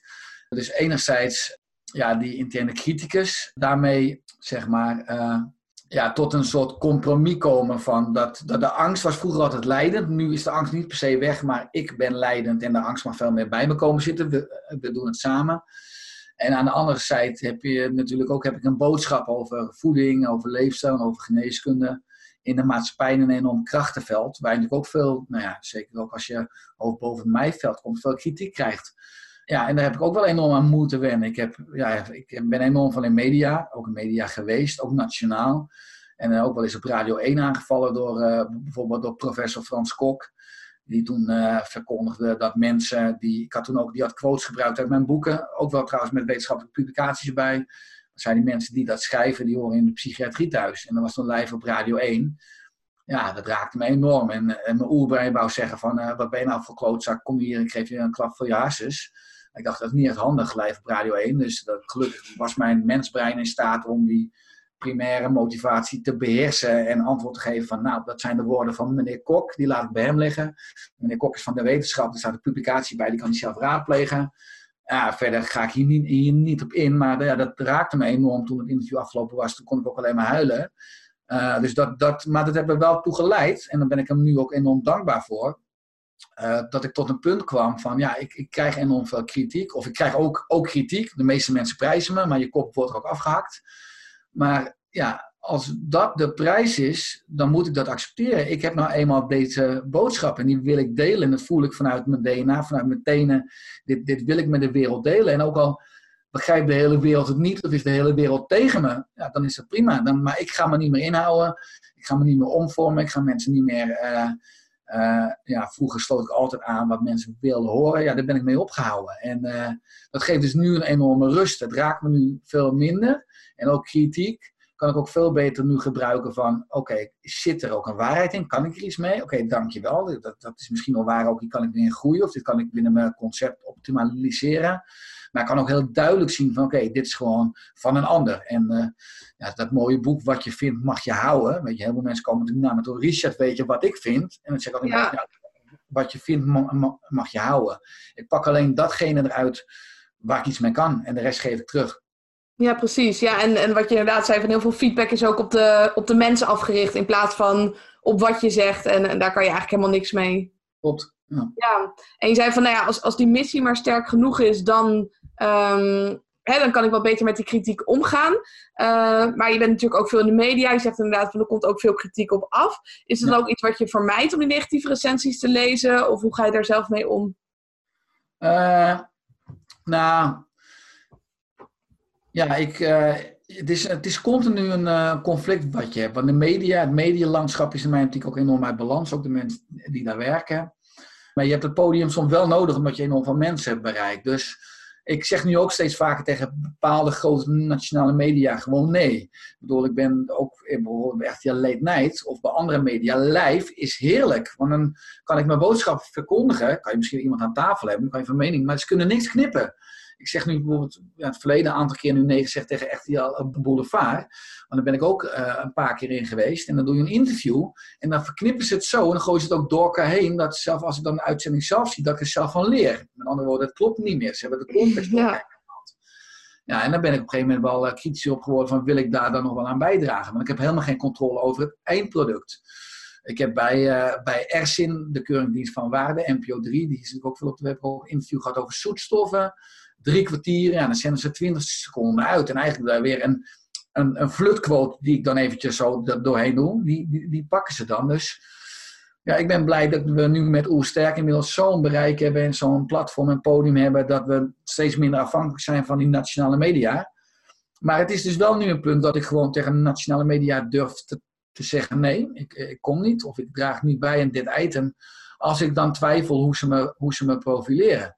Dus enerzijds, ja, die interne criticus, daarmee, zeg maar, uh, ja, tot een soort compromis komen van dat, dat de angst was vroeger altijd leidend. Nu is de angst niet per se weg, maar ik ben leidend en de angst mag veel meer bij me komen zitten. We, doen het samen. En aan de andere zijde heb je natuurlijk ook heb ik een boodschap over voeding, over leefstijl, over geneeskunde. In de maatschappij een enorm krachtenveld. Waar natuurlijk ook veel, nou ja, zeker ook als je hoog boven het mijveld komt, veel kritiek krijgt. Ja, en daar heb ik ook wel enorm aan moeten wennen. Ik, heb, ja, ik ben enorm van in media, ook in media geweest, ook nationaal. En ook wel eens op Radio 1 aangevallen door uh, bijvoorbeeld door professor Frans Kok die toen uh, verkondigde dat mensen, die, ik had toen ook die had quotes gebruikt uit mijn boeken, ook wel trouwens met wetenschappelijke publicaties erbij. Dat zijn die mensen die dat schrijven, die horen in de psychiatrie thuis. En dat was toen live op Radio 1. Ja, dat raakte me enorm. En, eh, mijn oerbrein wou zeggen van, wat ben je nou voor klootzak, kom hier en geef je een klap voor je harses. Ik dacht, dat is niet echt handig, live op Radio 1. Dus dat, gelukkig was mijn mensbrein in staat om die primaire motivatie te beheersen en antwoord te geven van, nou, dat zijn de woorden van meneer Kok, die laat ik bij hem liggen. Meneer Kok is van de wetenschap, er staat een publicatie bij, die kan hij zelf raadplegen. Ja, verder ga ik hier niet, niet op in, maar ja, dat raakte me enorm toen het interview afgelopen was. Toen kon ik ook alleen maar huilen. Uh, dus dat, dat, maar dat hebben we wel toegeleid en daar ben ik hem nu ook enorm dankbaar voor. Uh, dat ik tot een punt kwam van, ja, ik, ik krijg enorm veel kritiek. Of ik krijg ook, ook kritiek. De meeste mensen prijzen me, maar je kop wordt er ook afgehakt. Maar ja, als dat de prijs is, dan moet ik dat accepteren. Ik heb nou eenmaal deze boodschap en die wil ik delen. En dat voel ik vanuit mijn DNA, vanuit mijn tenen. Dit, dit wil ik met de wereld delen. En ook al begrijpt de hele wereld het niet of is de hele wereld tegen me, ja, dan is dat prima. Dan, maar ik ga me niet meer inhouden, ik ga me niet meer omvormen, ik ga mensen niet meer. Uh, uh, ja, vroeger sloot ik altijd aan wat mensen wilden horen. Ja, daar ben ik mee opgehouden. En uh, dat geeft dus nu een enorme rust. Het raakt me nu veel minder. En ook kritiek kan ik ook veel beter nu gebruiken van, oké, zit er ook een waarheid in? Kan ik er iets mee? Oké, dankjewel. Dat, dat is misschien wel waar ook, hier kan ik weer groeien of dit kan ik binnen mijn concept optimaliseren. Maar ik kan ook heel duidelijk zien van, oké, dit is gewoon van een ander. En uh, ja, dat mooie boek, wat je vindt, mag je houden. Weet je, heel veel mensen komen natuurlijk naar me toe, Richard, weet je wat ik vind? En dan zeg ik altijd, ja. ja wat je vindt, mag, mag je houden. Ik pak alleen datgene eruit waar ik iets mee kan en de rest geef ik terug. Ja, precies. Ja, en, en wat je inderdaad zei, van heel veel feedback is ook op de, op de mensen afgericht in plaats van op wat je zegt. En, en daar kan je eigenlijk helemaal niks mee. Klopt. Ja. ja. En je zei van, nou ja, als, als die missie maar sterk genoeg is, dan, um, hè, dan kan ik wel beter met die kritiek omgaan. Uh, maar je bent natuurlijk ook veel in de media. Je zegt inderdaad van, er komt ook veel kritiek op af. Is het ja. ook iets wat je vermijdt om die negatieve recensies te lezen? Of hoe ga je daar zelf mee om? Uh, nou, ja, ik, uh, het, is, het is continu een uh, conflict wat je hebt. Want de media, het medialandschap is in mij natuurlijk ook enorm uit balans. Ook de mensen die daar werken. Maar je hebt het podium soms wel nodig omdat je enorm veel mensen hebt bereikt. Dus ik zeg nu ook steeds vaker tegen bepaalde grote nationale media gewoon nee. Ik bedoel, ik ben ook bijvoorbeeld bij RTL Late Night of bij andere media live is heerlijk. Want dan kan ik mijn boodschap verkondigen. Kan je misschien iemand aan tafel hebben, kan je van mening, maar ze kunnen niks knippen. Ik zeg nu bijvoorbeeld ja, het verleden een aantal keer nu nee gezegd tegen RTL Boulevard. Want daar ben ik ook uh, een paar keer in geweest. En dan doe je een interview. En dan verknippen ze het zo. En dan gooien ze het ook door elkaar heen. Dat zelf, als ik dan de uitzending zelf zie, dat ik er zelf van leer. Met andere woorden, het klopt niet meer. Ze hebben de context ja. Ja, en dan ben ik op een gegeven moment wel uh, kritisch op geworden van wil ik daar dan nog wel aan bijdragen. Want ik heb helemaal geen controle over het eindproduct. Ik heb bij, uh, bij Ersin, de Keuringdienst van Waarde, NPO 3, die is natuurlijk ook veel op de web, ook een interview gehad over zoetstoffen drie kwartier, ja, dan zenden ze 20 seconden uit. En eigenlijk daar weer een, een, een flutquote die ik dan eventjes zo doorheen doe, die, die, die pakken ze dan. Dus ja, ik ben blij dat we nu met Oersterk inmiddels zo'n bereik hebben en zo'n platform en podium hebben, dat we steeds minder afhankelijk zijn van die nationale media. Maar het is dus wel nu een punt dat ik gewoon tegen de nationale media durf te, te zeggen: nee, ik, ik kom niet of ik draag niet bij in dit item. Als ik dan twijfel hoe ze me, hoe ze me profileren.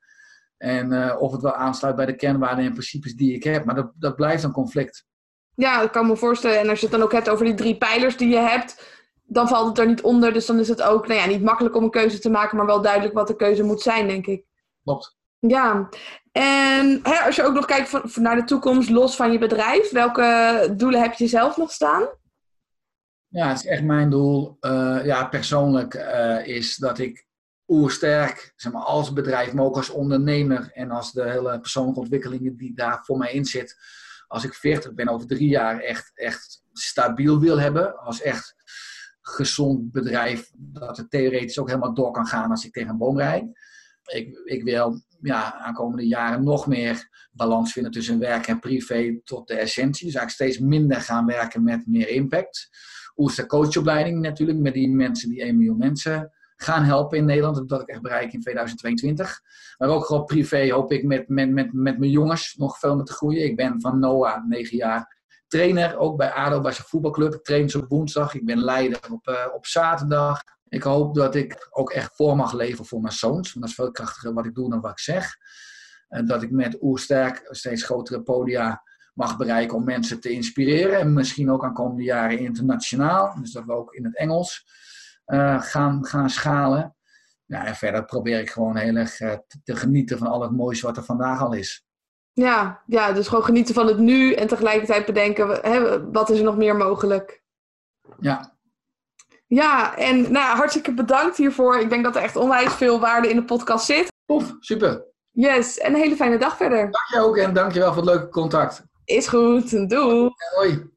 En uh, of het wel aansluit bij de kernwaarden en principes die ik heb. Maar dat, dat blijft een conflict. Ja, dat kan me voorstellen. En als je het dan ook hebt over die drie pijlers die je hebt, dan valt het er niet onder. Dus dan is het ook nou ja, niet makkelijk om een keuze te maken, maar wel duidelijk wat de keuze moet zijn, denk ik. Klopt. Ja, en hè, als je ook nog kijkt van, naar de toekomst, los van je bedrijf, welke doelen heb je zelf nog staan? Ja, het is echt mijn doel. Uh, ja, persoonlijk uh, is dat ik oersterk, zeg maar, als bedrijf, maar ook als ondernemer en als de hele persoonlijke ontwikkelingen die daar voor mij in zit. Als ik 40 ben, over drie jaar echt, echt stabiel wil hebben, als echt gezond bedrijf, dat het theoretisch ook helemaal door kan gaan als ik tegen een boom rijd. Ik, ik wil ja, aankomende jaren nog meer balans vinden tussen werk en privé tot de essentie. Dus eigenlijk steeds minder gaan werken met meer impact. Oester coachopleiding natuurlijk, met die mensen, die 1 miljoen mensen gaan helpen in Nederland. Dat ik echt bereik in 2022. Maar ook gewoon privé hoop ik met, met, met, met mijn jongens nog veel meer te groeien. Ik ben van Noah, 9 jaar, trainer. Ook bij ADO, bij zijn voetbalclub. Ik train ze op woensdag. Ik ben leider op, uh, op zaterdag. Ik hoop dat ik ook echt voor mag leven voor mijn zoons. Want dat is veel krachtiger wat ik doe dan wat ik zeg. En dat ik met Oersterk steeds grotere podia mag bereiken om mensen te inspireren. En misschien ook aan komende jaren internationaal. Dus dat we ook in het Engels uh, gaan, gaan schalen. Ja, en verder probeer ik gewoon heel erg uh, te, te, genieten van al het moois wat er vandaag al is. Ja, ja, dus gewoon genieten van het nu en tegelijkertijd bedenken, hè, wat is er nog meer mogelijk? Ja. Ja, en nou, hartstikke bedankt hiervoor. Ik denk dat er echt onwijs veel waarde in de podcast zit. Tof, super. Yes, en een hele fijne dag verder. Dank je ook en dank je wel voor het leuke contact. Is goed, doei. Hoi.